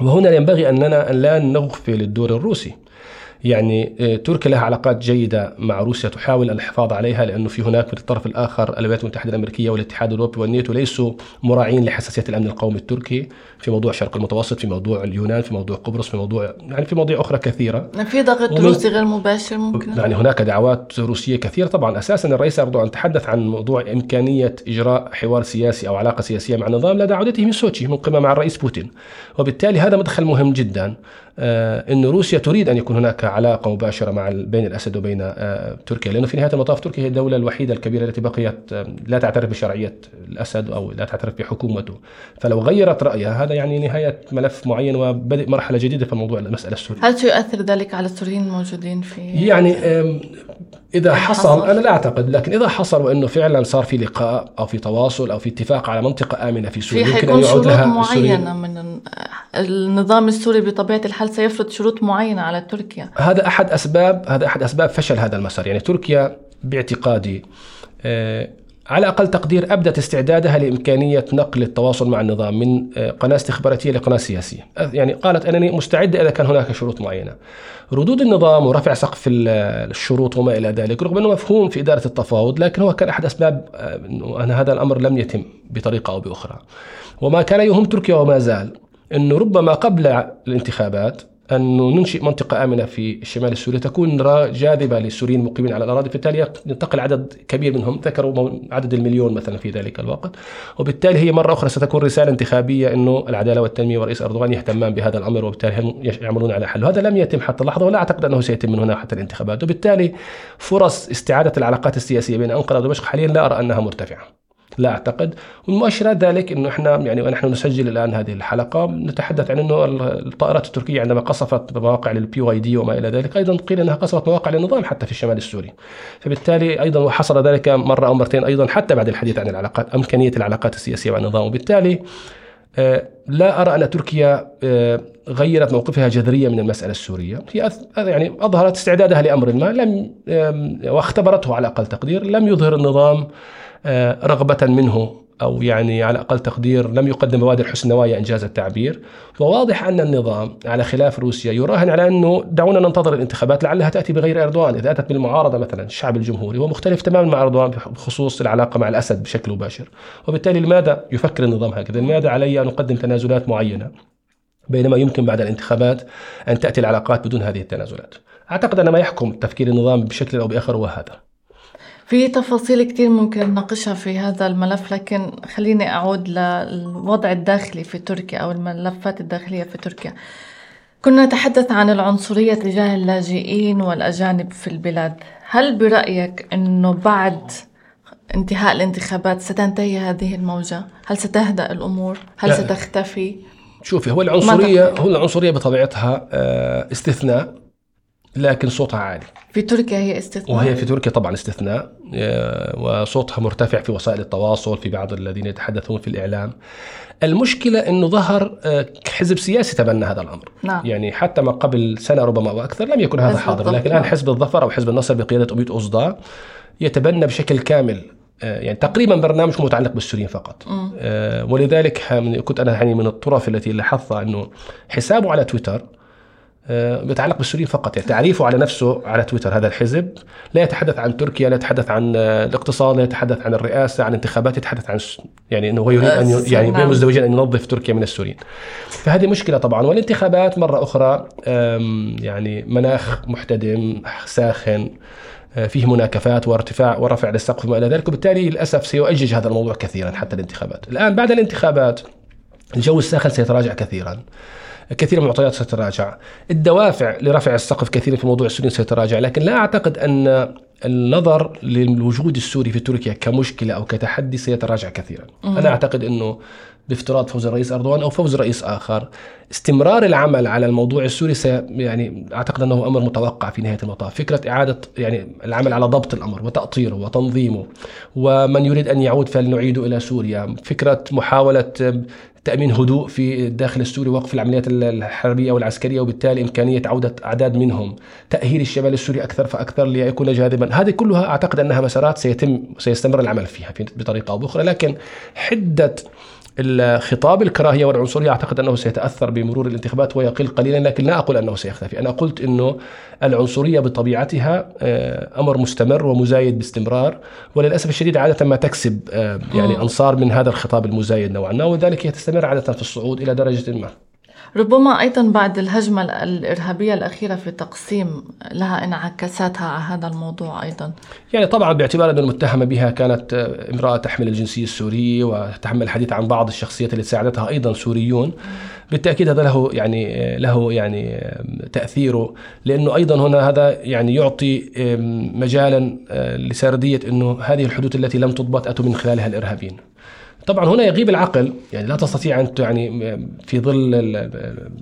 وهنا ينبغي أننا أن لا نغفل الدور الروسي. يعني آه، تركيا لها علاقات جيدة مع روسيا تحاول الحفاظ عليها لأنه في هناك في الطرف الآخر الولايات المتحدة الأمريكية والاتحاد الأوروبي والناتو ليسوا مراعين لحساسية الأمن القومي التركي في موضوع الشرق المتوسط في موضوع اليونان في موضوع قبرص في موضوع يعني في مواضيع أخرى كثيرة. في ضغط روسي غير مباشر ممكن؟ يعني هناك دعوات روسية كثيرة. طبعا أساسا الرئيس أردوغان تحدث عن موضوع إمكانية إجراء حوار سياسي أو علاقة سياسية مع النظام لدى عودته من سوتشي من قمة مع الرئيس بوتين. وبالتالي هذا مدخل مهم جدا. أن روسيا تريد أن يكون هناك علاقة مباشرة مع بين الأسد وبين آه، تركيا. لأنه في نهاية المطاف تركيا هي الدولة الوحيدة الكبيرة التي بقيت آه، لا تعترف بشرعية الأسد أو لا تعترف بحكومته. فلو غيرت رأيها هذا يعني نهاية ملف معين وبدء مرحلة جديدة في الموضوع المسألة السورية. هل سيؤثر ذلك على السوريين الموجودين في يعني إذا حصل, أنا لا أعتقد لكن إذا حصل وإنه فعلا صار في لقاء أو في تواصل أو في اتفاق على منطقة آمنة في سوريا يمكن أن يعود لها معينة من النظام السوري بطبيعة الحال سيفرض شروط معينة على تركيا. هذا أحد أسباب هذا أحد أسباب فشل هذا المسار. يعني تركيا باعتقادي آه، على أقل تقدير أبدت استعدادها لإمكانية نقل التواصل مع النظام من آه، قناة استخباراتية لقناة سياسية. يعني قالت أنني مستعدة إذا كان هناك شروط معينة. ردود النظام ورفع سقف الشروط وما إلى ذلك رغم أنه مفهوم في إدارة التفاوض لكن هو كان أحد أسباب آه، أن هذا الأمر لم يتم بطريقة أو بأخرى. وما كان يهم تركيا وما زال أنه ربما قبل الانتخابات أن ننشئ منطقة آمنة في الشمال السوري تكون جاذبة للسوريين المقيمين على الأراضي. بالتالي ينتقل عدد كبير منهم. ذكروا عدد المليون مثلا في ذلك الوقت. وبالتالي هي مرة أخرى ستكون رسالة انتخابية أنه العدالة والتنمية ورئيس أردوغان يهتمان بهذا الأمر وبالتالي هم يعملون على حل وهذا لم يتم حتى اللحظة ولا أعتقد أنه سيتم من هنا حتى الانتخابات. وبالتالي فرص استعادة العلاقات السياسية بين أنقرة ودمشق حاليا لا أرى أنها مرتفعة. لا أعتقد. ومؤشرات ذلك إنه إحنا يعني ونحن نسجل الآن هذه الحلقة. نتحدث عن إنه الطائرات التركية عندما قصفت مواقع للبي واي دي وما إلى ذلك أيضا قيل إنها قصفت مواقع للنظام حتى في الشمال السوري. فبالتالي أيضا وحصل ذلك مرة أو مرتين أيضا حتى بعد الحديث عن العلاقات أمكانية العلاقات السياسية مع النظام. وبالتالي آه، لا أرى أن تركيا آه، غيرت موقفها جذريا من المسألة السورية، هي يعني أظهرت استعدادها لأمر ما لم واختبرته على أقل تقدير، لم يظهر النظام رغبة منه أو يعني على أقل تقدير لم يقدم بوادر حسن نوايا إنجاز التعبير. وواضح أن النظام على خلاف روسيا يراهن على أنه دعونا ننتظر الانتخابات لعلها تأتي بغير أردوغان إذا أتت بالمعارضة مثلا الشعب الجمهوري هو مختلف تماما مع أردوغان بخصوص العلاقة مع الأسد بشكل مباشر. وبالتالي لماذا يفكر النظام هكذا؟ لماذا علي أن أقدم تنازلات معينة؟ بينما يمكن بعد الانتخابات أن تأتي العلاقات بدون هذه التنازلات. أعتقد أن ما يحكم تفكير النظام بشكل أو بآخر هو هذا. في تفاصيل كتير ممكن نناقشها في هذا الملف لكن خليني أعود للوضع الداخلي في تركيا أو الملفات الداخلية في تركيا كنا نتحدث عن العنصرية تجاه اللاجئين والأجانب في البلاد هل برأيك أنه بعد انتهاء الانتخابات ستنتهي هذه الموجة؟ هل ستهدأ الأمور؟ هل لا. ستختفي؟ شوفي هو العنصرية هو العنصرية بطبيعتها آه، استثناء لكن صوتها عالي. في تركيا هي استثناء؟ وهي في تركيا طبعا استثناء. آه، وصوتها مرتفع في وسائل التواصل في بعض الذين يتحدثون في الإعلام. المشكلة أنه ظهر آه، حزب سياسي تبنى هذا الأمر. نعم. يعني حتى ما قبل سنة ربما وأكثر لم يكن هذا حاضر. لكن الآن حزب الظفر أو حزب النصر بقيادة أبيت أوزدا يتبنى بشكل كامل آه، يعني تقريبا برنامج متعلق بالسوريين فقط. م. ولذلك كنت أنا يعني من الطرف التي لاحظتها أنه حسابه على تويتر بيتعلق بالسوريين فقط. يعني تعريفه على نفسه على تويتر هذا الحزب. لا يتحدث عن تركيا لا يتحدث عن الاقتصاد لا يتحدث عن الرئاسة عن انتخابات يتحدث عن يعني إنه يريد أن يعني بين مزدوجين أن ينظف تركيا من السوريين. فهذه مشكلة طبعا. والانتخابات مرة أخرى يعني مناخ محتدم ساخن آه، فيه مناكفات وارتفاع ورفع للسقف وما إلى ذلك. وبالتالي للأسف سيؤجج هذا الموضوع كثيرا حتى الانتخابات. الآن بعد الانتخابات الجو الساخن سيتراجع كثيرا. كثير من المعطيات ستتراجع. الدوافع لرفع السقف كثيرا في موضوع السوريين ستتراجع لكن لا أعتقد أن النظر للوجود السوري في تركيا كمشكلة أو كتحدي سيتراجع كثيرا. أنا أعتقد إنه بافتراض فوز الرئيس أردوغان أو فوز رئيس آخر استمرار العمل على الموضوع السوري سي يعني أعتقد أنه أمر متوقع في نهاية المطاف. فكرة إعادة يعني العمل على ضبط الأمر وتاطيره وتنظيمه ومن يريد أن يعود فلنعيده إلى سوريا. فكرة محاولة تأمين هدوء في الداخل السوري وقف العمليات الحربية والعسكرية وبالتالي إمكانية عودة أعداد منهم. تأهيل الشمال السوري أكثر فأكثر ليكون جاذبا. هذه كلها أعتقد أنها مسارات سيتم سيستمر العمل فيها بطريقة أو بأخرى. لكن حدة الخطاب الكراهية والعنصرية أعتقد أنه سيتأثر بمرور الانتخابات ويقل قليلا لكن لا أقول أنه سيختفي، أنا قلت إنه العنصرية بطبيعتها آه، أمر مستمر ومزايد باستمرار وللأسف الشديد عادة ما تكسب آه، يعني أنصار من هذا الخطاب المزايد نوعا ما وذلك هي تستمر عادة في الصعود إلى درجة ما. ربما أيضا بعد الهجمة الإرهابية الأخيرة في تقسيم لها انعكاساتها على هذا الموضوع أيضا. يعني طبعا باعتبار أن المتهمة بها كانت امرأة تحمل الجنسية السورية وتحمل الحديث عن بعض الشخصيات اللي ساعدتها أيضا سوريون. بالتأكيد هذا له يعني له يعني تأثيره لأنه أيضا هنا هذا يعني يعطي مجالا آه، لسردية أنه هذه الحدود التي لم تضبط أتوا من خلالها الإرهابيين. طبعا هنا يغيب العقل يعني لا تستطيع أن يعني في ظل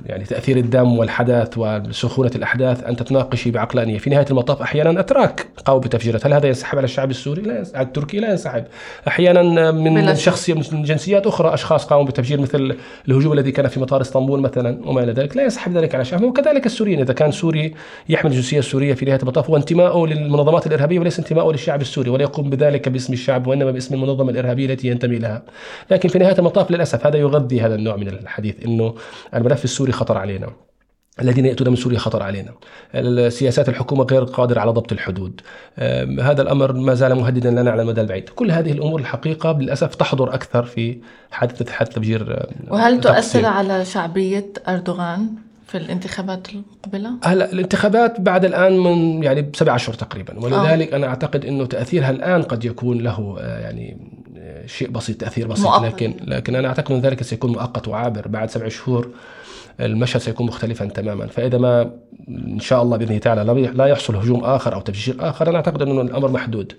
يعني تأثير الدم والحدث وسخونة الأحداث أن تتناقشي بعقلانية، في نهاية المطاف أحيانا أتراك قاموا بتفجيرات، هل هذا ينسحب على الشعب السوري؟ لا ينسحب. التركي لا ينسحب، أحيانا من شخص من جنسيات أخرى أشخاص قاموا بتفجير مثل الهجوم الذي كان في مطار إسطنبول مثلا وما إلى ذلك، لا ينسحب ذلك على الشعب، وكذلك السوريين إذا كان سوري يحمل الجنسية السورية في نهاية المطاف هو انتمائه للمنظمات الإرهابية وليس انتمائه للشعب السوري ولا يقوم بذلك باسم الشعب وإنما باسم المنظمة الإرهابية التي ينتمي لها. لكن في نهاية المطاف للأسف هذا يغذي هذا النوع من الحديث إنه الملف السوري خطر علينا الذين يأتون من سوريا خطر علينا. السياسات الحكومة غير قادرة على ضبط الحدود. هذا الأمر ما زال مهددا لنا على المدى البعيد. كل هذه الأمور الحقيقة للأسف تحضر أكثر في حادثة حادث تفجير وهل تؤثر على شعبية أردوغان؟ في الانتخابات المقبلة؟ هلا الانتخابات بعد الآن من يعني بسبع اشهر تقريبا ولذلك أوه. أنا أعتقد إنه تأثيرها الآن قد يكون له آه، يعني آه، شيء بسيط تأثير بسيط مؤقت. لكن لكن أنا أعتقد إن ذلك سيكون مؤقت وعابر بعد سبع شهور المشهد سيكون مختلفا تماما فإذا ما إن شاء الله بإذن تعالى لا يحصل هجوم آخر أو تفجير آخر أنا أعتقد إنه الأمر محدود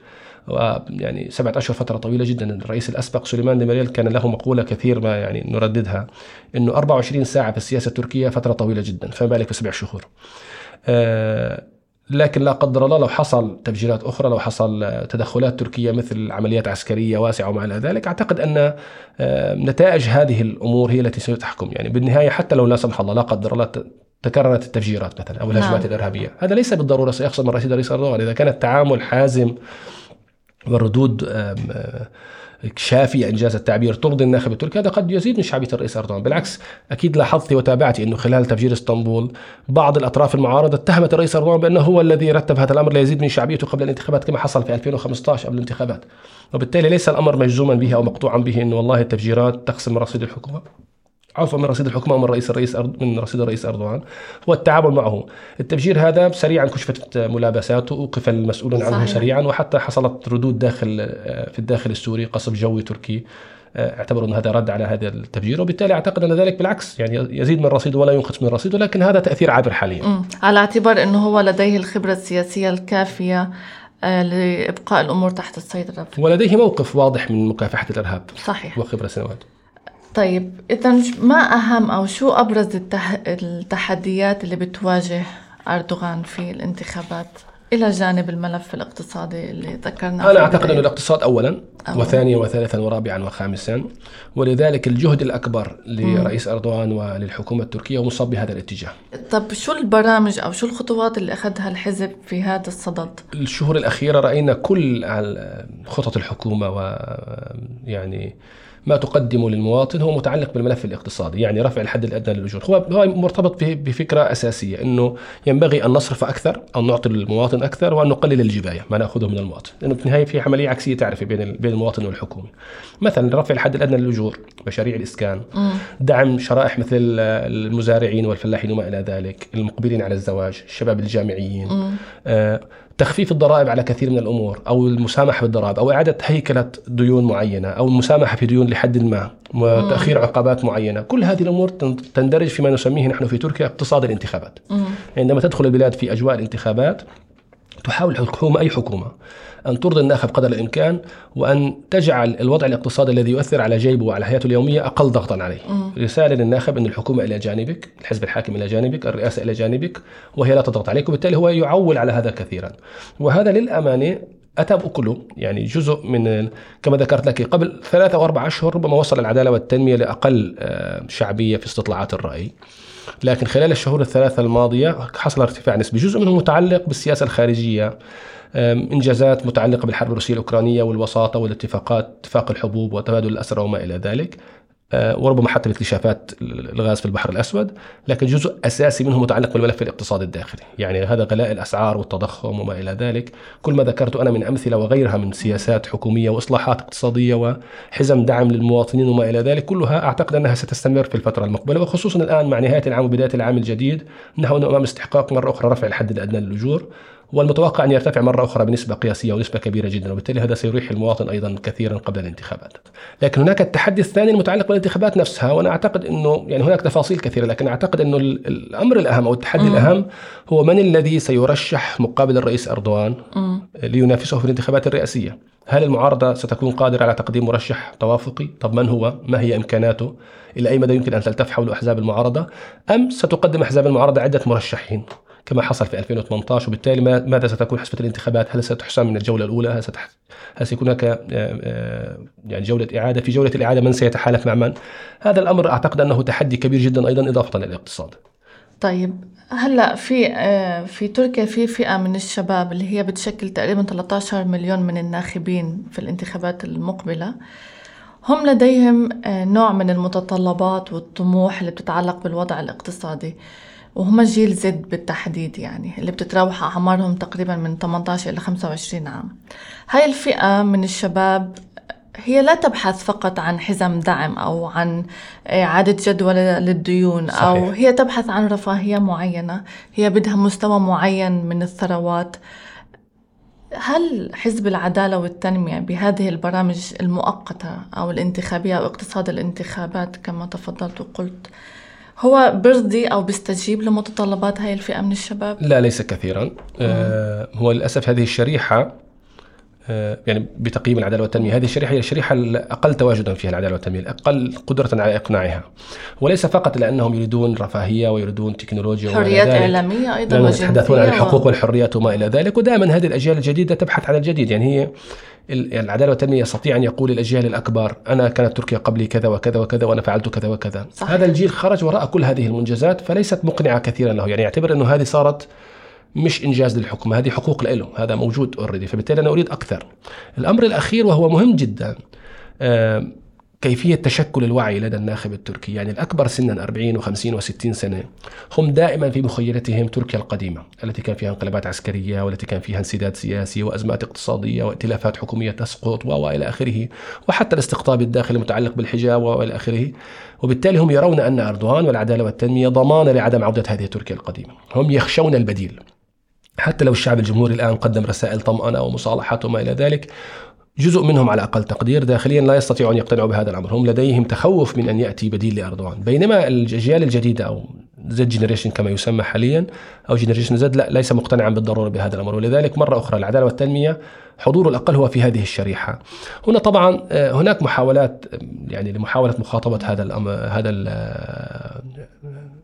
ويعني سبعة أشهر فترة طويلة جدا الرئيس الأسبق سليمان ديماريل كان له مقولة كثير ما يعني نرددها أنه 24 ساعة في السياسة التركية فترة طويلة جدا فما بالك بسبع شهور. آه لكن لا قدر الله لو حصل تفجيرات أخرى لو حصل تدخلات تركية مثل عمليات عسكرية واسعة وما إلى ذلك أعتقد أن آه، نتائج هذه الأمور هي التي ستحكم. يعني بالنهاية حتى لو لا سمح الله لا قدر الله تكررت التفجيرات مثلا أو الهجمات نعم. الإرهابية. هذا ليس بالضرورة سيحصل من رئيس أردوغان. إذا كان التعامل حازم والردود شافية إنجاز التعبير ترضي الناخب التركي. هذا قد يزيد من شعبية الرئيس أردوغان. بالعكس أكيد لاحظت وتابعت أنه خلال تفجير إسطنبول بعض الأطراف المعارضة اتهمت الرئيس أردوغان بأنه هو الذي رتب هذا الأمر ليزيد من شعبيته قبل الانتخابات كما حصل في 2015 قبل الانتخابات. وبالتالي ليس الأمر مجزوما به أو مقطوعا به أنه والله التفجيرات تقسم رصيد الحكومة. عفوا من رصيد الحكومة من رئيس الرئيس من رصيد الرئيس أردوغان هو التعامل معه. التفجير هذا سريعا كشفت ملابساته اوقف المسؤولون عنه. سريعا وحتى حصلت ردود داخل في الداخل السوري قصف جوي تركي. اعتبروا أن هذا رد على هذا التفجير وبالتالي أعتقد أن ذلك بالعكس يعني يزيد من رصيده ولا ينقص من رصيده لكن هذا تأثير عابر حاليا. على اعتبار أنه هو لديه الخبرة السياسية الكافية آه، لإبقاء الأمور تحت السيطرة. ولديه موقف واضح من مكافحة الإرهاب صحيح. وخبرة سنوات. طيب إذا ما أهم أو شو أبرز التح... التحديات اللي بتواجه أردوغان في الانتخابات؟ إلى جانب الملف الاقتصادي اللي ذكرناه أنا أعتقد أن الاقتصاد أولا أولا. وثانيا وثالثا ورابعا وخامسا. ولذلك الجهد الأكبر لرئيس أردوغان وللحكومة التركية هو مصاب بهذا الاتجاه. طب شو البرامج أو شو الخطوات اللي أخذها الحزب في هذا الصدد؟ الشهور الأخيرة رأينا كل خطط الحكومة ويعني ما تقدمه للمواطن هو متعلق بالملف الاقتصادي يعني رفع الحد الأدنى للاجور هو مرتبط بفكرة أساسية إنه ينبغي أن نصرف أكثر أو نعطي للمواطن أكثر وأن نقلل الجباية ما نأخذه من المواطن. لأنه في النهاية في عملية عكسية تعرفي بين بين المواطن والحكومة. مثلا رفع الحد الأدنى للاجور مشاريع الإسكان دعم شرائح مثل المزارعين والفلاحين وما إلى ذلك المقبلين على الزواج الشباب الجامعيين تخفيف الضرائب على كثير من الأمور أو المسامحة بالضرائب أو إعادة هيكلة ديون معينة أو المسامحة في ديون لحد ما وتأخير عقبات معينة. كل هذه الأمور تندرج فيما نسميه نحن في تركيا اقتصاد الانتخابات. عندما تدخل البلاد في أجواء الانتخابات تحاول الحكومة أي حكومة أن ترضي الناخب قدر الإمكان وأن تجعل الوضع الاقتصادي الذي يؤثر على جيبه وعلى حياته اليومية أقل ضغطا عليه. م. رسالة للناخب أن الحكومة إلى جانبك الحزب الحاكم إلى جانبك الرئاسة إلى جانبك وهي لا تضغط عليك وبالتالي هو يعول على هذا كثيرا. وهذا للأمانة أتى بأكله يعني جزء من كما ذكرت لك قبل ثلاثة أو أربع أشهر ربما وصل العدالة والتنمية لأقل آه، شعبية في استطلاعات الرأي. لكن خلال الشهور الثلاثة الماضية حصل ارتفاع نسبي جزء منه متعلق بالسياسة الخارجية. إنجازات متعلقة بالحرب الروسية الأوكرانية والوساطة والاتفاقات اتفاق الحبوب وتبادل الأسرى وما إلى ذلك. وربما حتى باكتشافات الغاز في البحر الأسود، لكن جزء أساسي منه متعلق بالملف الاقتصادي الداخلي، يعني هذا غلاء الأسعار والتضخم وما إلى ذلك، كل ما ذكرت أنا من أمثلة وغيرها من سياسات حكومية وإصلاحات اقتصادية وحزم دعم للمواطنين وما إلى ذلك، كلها أعتقد أنها ستستمر في الفترة المقبلة وخصوصا الآن مع نهاية العام وبداية العام الجديد، نحن امام استحقاق مرة أخرى رفع الحد الأدنى للأجور، والمتوقع أن يرتفع مرة أخرى بنسبة قياسية ونسبة كبيرة جدا وبالتالي هذا سيريح المواطن أيضا كثيرا قبل الانتخابات لكن هناك التحدي الثاني المتعلق بالانتخابات نفسها وأنا أعتقد أنه يعني هناك تفاصيل كثيرة لكن أعتقد أنه الأمر الأهم أو التحدي م. الأهم هو من الذي سيرشح مقابل الرئيس أردوغان لينافسه في الانتخابات الرئاسية هل المعارضة ستكون قادرة على تقديم مرشح توافقي؟ طب من هو؟ ما هي إمكاناته؟ إلى أي مدى يمكن أن تلتف حول أحزاب المعارضة؟ أم ستقدم أحزاب المعارضة عدة مرشحين؟ كما حصل في 2018 وبالتالي ماذا ستكون حسبة الانتخابات؟ هل ستحسم من الجولة الأولى؟ هل, ستح... هل سيكون هناك آه، آه، يعني جولة إعادة؟ في جولة الإعادة من سيتحالف مع من؟ هذا الأمر أعتقد أنه تحدي كبير جدا أيضا إضافة للاقتصاد طيب هلأ في آه، في تركيا في فئة من الشباب اللي هي بتشكل تقريبا 13 مليون من الناخبين في الانتخابات المقبلة. هم لديهم نوع من المتطلبات والطموح اللي بتتعلق بالوضع الاقتصادي. وهم جيل زد بالتحديد يعني اللي بتتراوح أعمارهم تقريبا من 18 إلى 25 عام هاي الفئة من الشباب هي لا تبحث فقط عن حزم دعم أو عن إعادة جدول للديون صحيح. أو هي تبحث عن رفاهية معينة هي بدها مستوى معين من الثروات هل حزب العدالة والتنمية بهذه البرامج المؤقتة أو الانتخابية أو اقتصاد الانتخابات كما تفضلت وقلت هو برضي أو بيستجيب لمتطلبات هاي الفئة من الشباب؟ لا ليس كثيرا. آه هو للأسف هذه الشريحة آه يعني بتقييم العدالة والتنمية هذه الشريحة هي الشريحة الأقل تواجدا فيها العدالة والتنمية الأقل قدرة على إقناعها. وليس فقط لأنهم يريدون رفاهية ويريدون تكنولوجيا حريات إعلامية أيضا يتحدثون عن الحقوق والحريات وما إلى ذلك ودائما هذه الأجيال الجديدة تبحث عن الجديد. يعني هي العدالة والتنمية يستطيع أن يقول للأجيال الاكبر أنا كانت تركيا قبلي كذا وكذا وكذا وأنا فعلت كذا وكذا. صحيح. هذا الجيل خرج وراء كل هذه المنجزات فليست مقنعة كثيرا له. يعني يعتبر أنه هذه صارت مش إنجاز للحكومه هذه حقوق له هذا موجود اوريدي فبالتالي أنا أريد أكثر. الأمر الأخير وهو مهم جدا كيفية تشكل الوعي لدى الناخب التركي؟ يعني الأكبر سنا 40 و50 و60 سنة هم دائما في مخيلتهم تركيا القديمة التي كان فيها انقلابات عسكرية والتي كان فيها انسداد سياسي وأزمات اقتصادية وائتلافات حكومية تسقط وإلى آخره وحتى الاستقطاب الداخلي المتعلق بالحجاب وإلى آخره. وبالتالي هم يرون أن أردوغان والعدالة والتنمية ضمان لعدم عودة هذه تركيا القديمة. هم يخشون البديل. حتى لو الشعب الجمهوري الآن قدم رسائل طمأنة ومصالحات وما إلى ذلك جزء منهم على أقل تقدير داخليا لا يستطيعون يقتنعوا بهذا الأمر، هم لديهم تخوف من أن يأتي بديل لأردوغان، بينما الأجيال الجديدة أو Z generation كما يسمى حاليا أو generation Z لا ليس مقتنعا بالضرورة بهذا الأمر، ولذلك مرة أخرى العدالة والتنمية حضوره الأقل هو في هذه الشريحة. هنا طبعا آه، هناك محاولات يعني لمحاولة مخاطبة هذا الامر هذا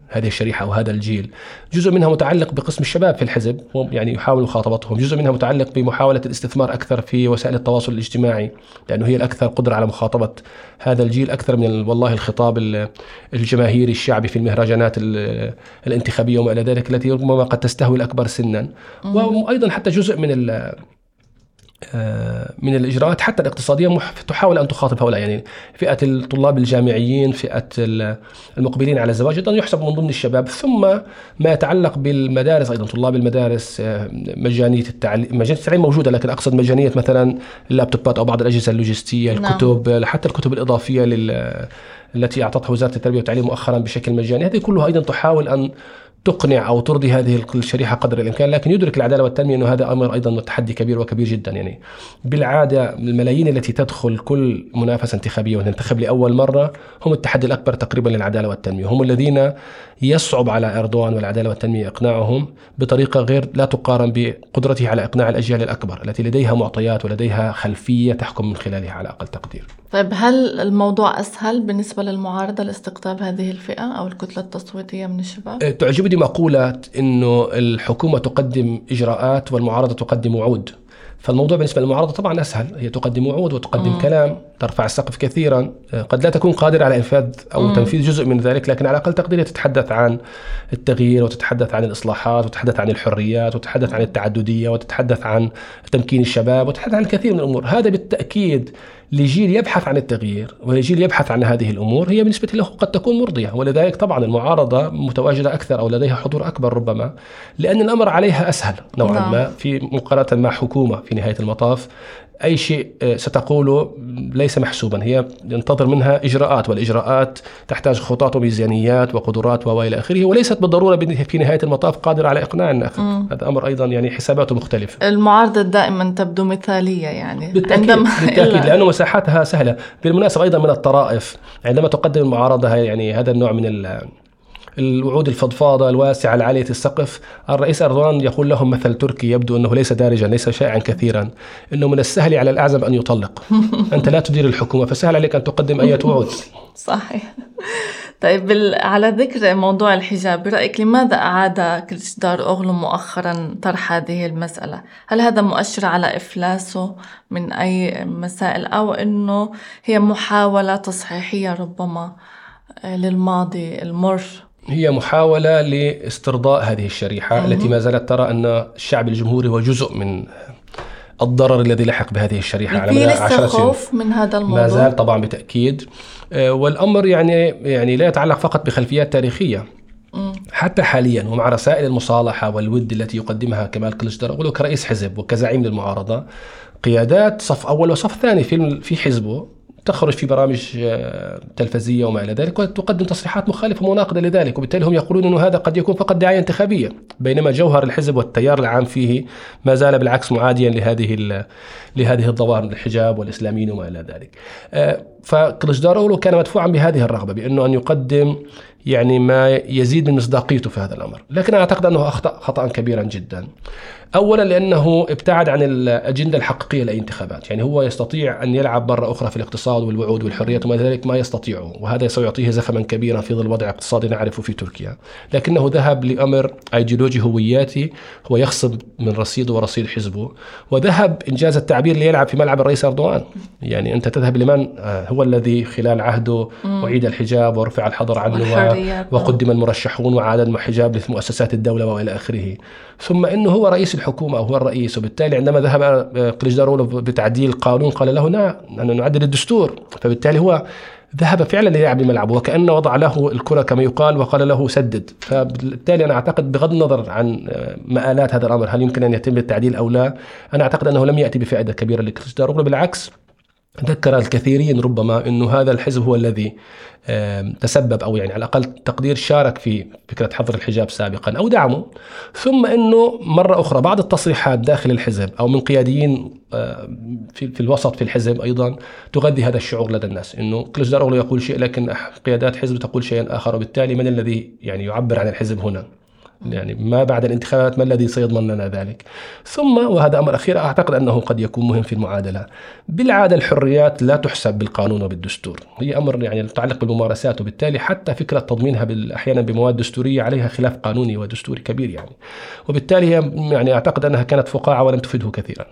هذه الشريحة أو هذا الجيل. جزء منها متعلق بقسم الشباب في الحزب يعني يحاول مخاطبتهم. جزء منها متعلق بمحاولة الاستثمار أكثر في وسائل التواصل الاجتماعي لأنه هي الأكثر قدرة على مخاطبة هذا الجيل أكثر من والله الخطاب الجماهيري الشعبي في المهرجانات الانتخابية وما إلى ذلك التي ربما قد تستهوي الأكبر سنا. وأيضا حتى جزء من من الإجراءات حتى الاقتصادية تحاول أن تخاطب هؤلاء يعني فئة الطلاب الجامعيين فئة المقبلين على الزواج أيضا يحسب من ضمن الشباب ثم ما يتعلق بالمدارس أيضا طلاب المدارس آه، مجانية التعليم مجانية التعليم موجودة لكن أقصد مجانية مثلا اللابتوبات أو بعض الأجهزة اللوجستية نعم. الكتب نعم. حتى الكتب الإضافية لل التي أعطتها وزارة التربية والتعليم مؤخرا بشكل مجاني هذه كلها أيضا تحاول أن تقنع أو ترضي هذه الشريحه قدر الإمكان لكن يدرك العدالة والتنمية إنه هذا أمر أيضا تحدي كبير وكبير جدا يعني بالعادة الملايين التي تدخل كل منافسة انتخابية وتنتخب لأول مرة هم التحدي الأكبر تقريبا للعدالة والتنمية هم الذين يصعب على إردوغان والعدالة والتنمية إقناعهم بطريقة غير لا تقارن بقدرته على إقناع الأجيال الأكبر التي لديها معطيات ولديها خلفية تحكم من خلالها على أقل تقدير. طيب هل الموضوع أسهل بالنسبة للمعارضة لاستقطاب هذه الفئة أو الكتلة التصويتية من الشباب؟ أه، تعجبني مقولة إنه الحكومة تقدم إجراءات والمعارضة تقدم وعود. فالموضوع بالنسبة للمعارضة طبعا أسهل هي تقدم وعود وتقدم مم. كلام ترفع السقف كثيرا أه، قد لا تكون قادره على إنفاذ أو مم. تنفيذ جزء من ذلك لكن على أقل تقدير تتحدث عن التغيير وتتحدث عن الإصلاحات وتتحدث عن الحريات وتتحدث عن التعددية وتتحدث عن تمكين الشباب وتتحدث عن الكثير من الأمور هذا بالتأكيد لجيل يبحث عن التغيير ولجيل يبحث عن هذه الأمور هي بالنسبة له قد تكون مرضية ولذلك طبعا المعارضة متواجدة أكثر أو لديها حضور أكبر ربما لأن الأمر عليها أسهل نوعا نعم. ما في مقارنة مع حكومة في نهاية المطاف أي شيء آه، ستقوله ليس محسوبا. هي ينتظر منها إجراءات والإجراءات تحتاج خطط وميزانيات وقدرات والى آخره وليست بالضرورة في نهاية المطاف قادره على إقناع الناخب هذا أمر أيضا يعني حساباته مختلفه المعارضة دائما تبدو مثالية يعني. بالتأكيد, بالتأكيد لأنه مساحاتها سهلة. بالمناسبة أيضا من الطرائف عندما تقدم المعارضة يعني هذا النوع من الوعود الفضفاضة الواسعة العالية السقف الرئيس أردوغان يقول لهم مثل تركي يبدو أنه ليس دارجا ليس شائعا كثيرا أنه من السهل على الأعزب أن يطلق. أنت لا تدير الحكومة فسهل عليك أن تقدم أي وعود. صحيح. طيب على ذكر موضوع الحجاب برأيك لماذا أعاد كريشدار أوغلو مؤخرا طرح هذه المسألة؟ هل هذا مؤشر على إفلاسه من أي مسائل أو أنه هي محاولة تصحيحية ربما للماضي المر؟ هي محاولة لاسترضاء هذه الشريحة مم. التي ما زالت ترى أن الشعب الجمهوري هو جزء من الضرر الذي لحق بهذه الشريحة على مدى عشر خوف من هذا الموضوع؟ ما زال طبعا بالتأكيد آه، والأمر يعني يعني لا يتعلق فقط بخلفيات تاريخية. حتى حاليا ومع رسائل المصالحة والود التي يقدمها كمال كليشدر كرئيس حزب وكزعيم للمعارضة قيادات صف أول وصف ثاني في في حزبه تخرج في برامج آه، تلفزية وما إلى ذلك وتقدم تصريحات مخالفة مناقضة لذلك وبالتالي هم يقولون أن هذا قد يكون فقط دعاية انتخابية بينما جوهر الحزب والتيار العام فيه ما زال بالعكس معاديا لهذه لهذه الظواهر الحجاب والإسلاميين وما إلى ذلك. آه، فكلشدارولو كان مدفوعا بهذه الرغبة بأنه أن يقدم يعني ما يزيد من مصداقيته في هذا الأمر. لكن أعتقد أنه أخطأ خطأ كبيرا جدا. اولا لأنه ابتعد عن الأجندة الحقيقية للانتخابات، يعني هو يستطيع أن يلعب مرة أخرى في الاقتصاد والوعود والحريات وما ذلك ما يستطيعه، وهذا سيعطيه زخما كبيرا في ظل وضع اقتصادي نعرفه في تركيا، لكنه ذهب لأمر ايديولوجي هوياتي. هو يخصب من رصيده ورصيد حزبه، وذهب إنجاز التعبير ليلعب في ملعب الرئيس أردوغان، يعني أنت تذهب لمن؟ آه، هو الذي خلال عهده اعيد الحجاب ورفع الحظر عنه وقدم المرشحون وعاد حجاب لمؤسسات الدولة وإلى آخره، ثم إنه هو رئيس الحكومة أو هو الرئيس. وبالتالي عندما ذهب قليجدارولو بتعديل القانون قال له نعم نحن نعدل الدستور. فبالتالي هو ذهب فعلا ليلعب بملعبه وكانه وضع له الكرة كما يقال وقال له سدد. فبالتالي أنا أعتقد بغض النظر عن مآلات هذا الأمر هل يمكن أن يتم التعديل أو لا أنا أعتقد أنه لم يأتي بفائدة كبيرة لكريستيانو بالعكس ذكر الكثيرين ربما إنه هذا الحزب هو الذي تسبب أو يعني على الأقل تقدير شارك في فكرة حظر الحجاب سابقا أو دعمه. ثم إنه مرة أخرى بعض التصريحات داخل الحزب أو من قياديين في, الوسط في الحزب أيضا تغذي هذا الشعور لدى الناس. إنه كليجدار يقول شيء لكن قيادات حزب تقول شيئا آخر وبالتالي من الذي يعني يعبر عن الحزب هنا؟ يعني ما بعد الانتخابات ما الذي سيضمن لنا ذلك. ثم وهذا أمر أخير أعتقد أنه قد يكون مهم في المعادلة. بالعادة الحريات لا تحسب بالقانون وبالدستور. هي أمر يعني يتعلق بالممارسات وبالتالي حتى فكرة تضمينها أحيانا بمواد دستورية عليها خلاف قانوني ودستوري كبير يعني. وبالتالي يعني أعتقد أنها كانت فقاعة ولم تفيده كثيرا.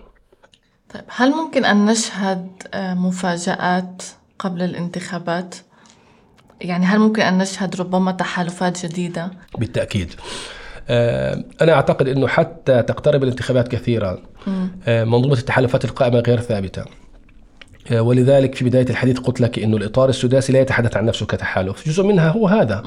طيب هل ممكن أن نشهد آه، مفاجآت قبل الانتخابات؟ يعني هل ممكن أن نشهد ربما تحالفات جديدة؟ بالتأكيد. آه، أنا أعتقد أنه حتى تقترب الانتخابات كثيرا آه، منظومة التحالفات القائمة غير ثابتة. آه، ولذلك في بداية الحديث قلت لك أنه الإطار السداسي لا يتحدث عن نفسه كتحالف. جزء منها هو هذا.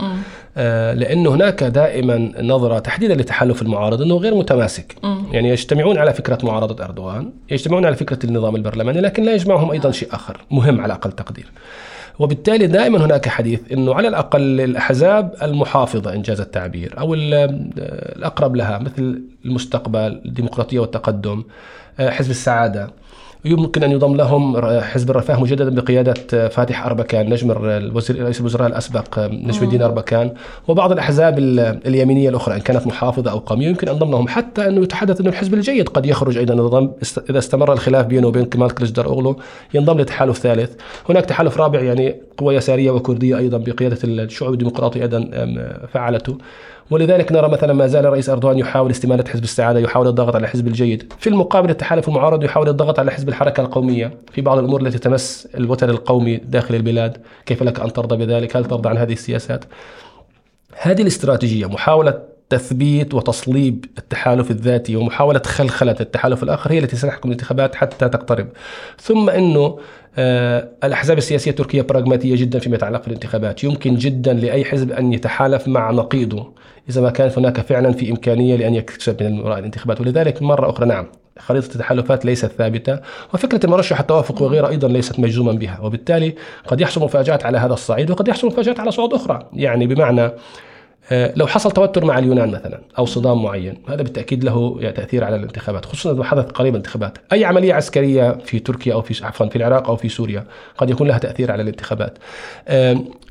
لأن هناك دائما نظرة تحديدا لتحالف المعارض أنه غير متماسك. يعني يجتمعون على فكرة معارضة أردوغان يجتمعون على فكرة النظام البرلماني لكن لا يجمعهم أيضا شيء آخر مهم على أقل تقدير. وبالتالي دائما هناك حديث إنه على الأقل الأحزاب المحافظة انجاز التعبير أو الأقرب لها مثل المستقبل الديمقراطية والتقدم آه، حزب السعادة. يمكن أن يضم لهم حزب الرفاه مجددا بقيادة فاتح أربكان نجم الوزير رئيس الوزراء الأسبق نجم الدين أربكان وبعض الأحزاب اليمينية الأخرى إن كانت محافظة أو قوميه يمكن أن ضمنهم حتى أنه يتحدث أنه الحزب الجيد قد يخرج أيضا إذا استمر الخلاف بينه وبين كمال كليجدر أوغلو ينضم لتحالف ثالث. هناك تحالف رابع يعني قوى يسارية وكردية أيضا بقيادة الشعوب الديمقراطي أيضا فعلته. ولذلك نرى مثلا ما زال الرئيس أردوغان يحاول استمالة حزب السعادة يحاول الضغط على الحزب الجيد. في المقابل التحالف المعارض يحاول الضغط على حزب الحركه القومية. في بعض الأمور التي تمس الوتر القومي داخل البلاد كيف لك أن ترضى بذلك؟ هل ترضى عن هذه السياسات؟ هذه الاستراتيجية محاولة تثبيت وتصليب التحالف الذاتي ومحاولة خلخلة التحالف الآخر هي التي ستحكم الانتخابات حتى تقترب. ثم أنه آه، الأحزاب السياسية التركية براغماتية جدا فيما يتعلق بالانتخابات يمكن جدا لأي حزب أن يتحالف مع نقيضه. إذا ما كانت هناك فعلا في إمكانية لأن يكسب من وراء الانتخابات. ولذلك مرة أخرى نعم خريطة التحالفات ليست ثابتة وفكرة المرشح التوافق وغيره أيضا ليست مجزوما بها وبالتالي قد يحصل مفاجآت على هذا الصعيد وقد يحصل مفاجآت على صعود أخرى. يعني بمعنى آه، لو حصل توتر مع اليونان مثلا أو صدام معين هذا بالتأكيد له تأثير على الانتخابات خصوصا إذا حدث قريب الانتخابات. أي عملية عسكرية في تركيا أو في عفوا في العراق أو في سوريا قد يكون لها تأثير على الانتخابات.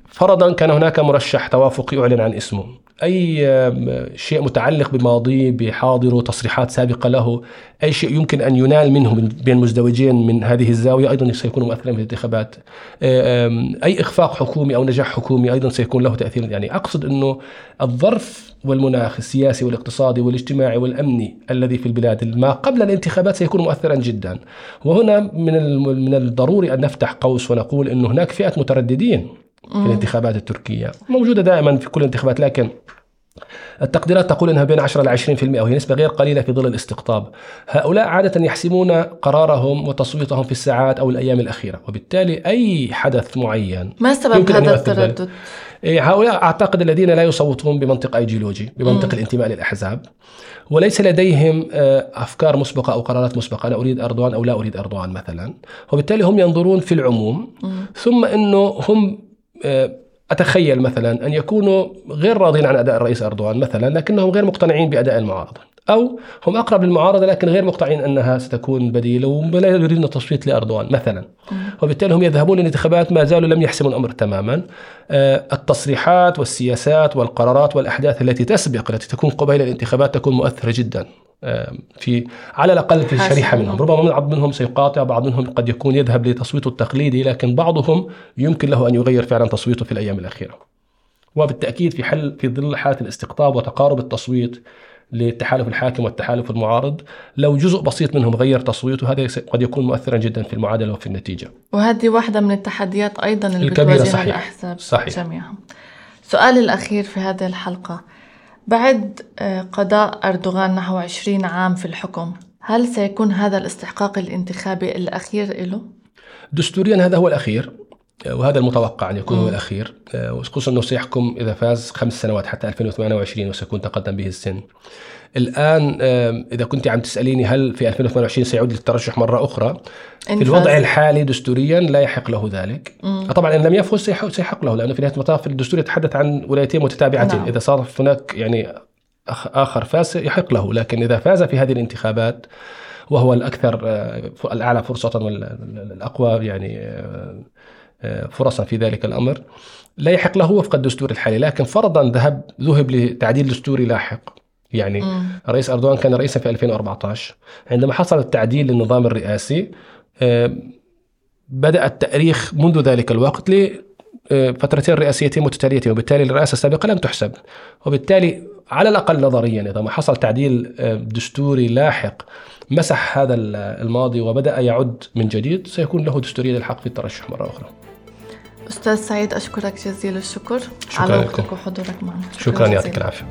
فرضا كان هناك مرشح توافقي أعلن عن اسمه. أي شيء متعلق بماضيه بحاضره تصريحات سابقة له أي شيء يمكن أن ينال منه بين مزدوجين من هذه الزاوية أيضا سيكون مؤثرا في الانتخابات. أي إخفاق حكومي أو نجاح حكومي أيضا سيكون له تاثير يعني أقصد إنه الظرف والمناخ السياسي والاقتصادي والاجتماعي والأمني الذي في البلاد ما قبل الانتخابات سيكون مؤثرا جدا. وهنا من من الضروري أن نفتح قوس ونقول إنه هناك فئة مترددين. في الانتخابات التركية موجودة دائما في كل الانتخابات لكن التقديرات تقول إنها بين 10 ل 20% وهي نسبة غير قليلة في ظل الاستقطاب. هؤلاء عادة يحسمون قرارهم وتصويتهم في الساعات أو الأيام الأخيرة، وبالتالي أي حدث معين ما سبب هذا التردد؟ إيه، هؤلاء أعتقد الذين لا يصوتون بمنطق ايديولوجي، بمنطق مم. الانتماء للأحزاب، وليس لديهم آه، أفكار مسبقة أو قرارات مسبقة أنا أريد اردوغان أو لا أريد اردوغان مثلا، وبالتالي هم ينظرون في العموم مم. ثم إنه هم آه، أتخيل مثلا أن يكونوا غير راضين عن أداء الرئيس أردوغان مثلا لكنهم غير مقتنعين بأداء المعارضة. أو هم أقرب للمعارضة لكن غير مقتنعين أنها ستكون بديلة ولا يريدون التصويت لاردوغان مثلا. وبالتالي هم يذهبون للانتخابات ما زالوا لم يحسموا الأمر تماما. آه، التصريحات والسياسات والقرارات والأحداث التي تسبق التي تكون قبيل الانتخابات تكون مؤثرة جدا في على الأقل في شريحة منهم. ربما بعض منهم سيقاطع بعض منهم قد يكون يذهب لتصويته التقليدي لكن بعضهم يمكن له أن يغير فعلا تصويته في الأيام الأخيرة. وبالتأكيد في حل في ظل حالة الاستقطاب وتقارب التصويت للتحالف الحاكم والتحالف المعارض لو جزء بسيط منهم غير تصويته هذا قد يكون مؤثرا جدا في المعادلة وفي النتيجة وهذه واحدة من التحديات أيضا اللي بتواجهها صحيح. الأحزاب صحيح. جميعا سؤالي الأخير في هذه الحلقة بعد آه، قضاء أردوغان نحو 20 عام في الحكم هل سيكون هذا الاستحقاق الانتخابي الأخير له؟ دستوريا هذا هو الأخير وهذا المتوقع أن يكون هو الأخير. آه، خصوصا أنه سيحكم إذا فاز خمس سنوات حتى 2028 وسيكون تقدم به السن. الآن إذا كنت عم تسأليني هل في 2028 سيعود للترشح مرة أخرى؟ في الوضع الحالي دستوريا لا يحق له ذلك. مم. طبعا إن لم يفوز سيحق له لأنه في نهاية المطاف الدستور يتحدث عن ولايتين متتابعتين. نعم. إذا صار هناك يعني آخر فاز يحق له لكن إذا فاز في هذه الانتخابات وهو الأكثر آه، الأعلى فرصة والأقوى يعني آه، آه، فرصا في ذلك الأمر. لا يحق له وفق الدستور الحالي لكن فرضا ذهب ذهب لتعديل دستوري لاحق. يعني مم. الرئيس أردوغان كان رئيسا في 2014 عندما حصل التعديل للنظام الرئاسي بدأ التأريخ منذ ذلك الوقت لفترتين رئاسيتين متتاليتين وبالتالي الرئاسة السابقة لم تحسب. وبالتالي على الأقل نظريا إذا ما حصل تعديل دستوري لاحق مسح هذا الماضي وبدأ يعد من جديد سيكون له دستورية الحق في الترشح مرة أخرى. أستاذ سعيد أشكرك جزيل الشكر. على وقتك وحضورك معنا. شكرا, شكرا يعطيك العافية.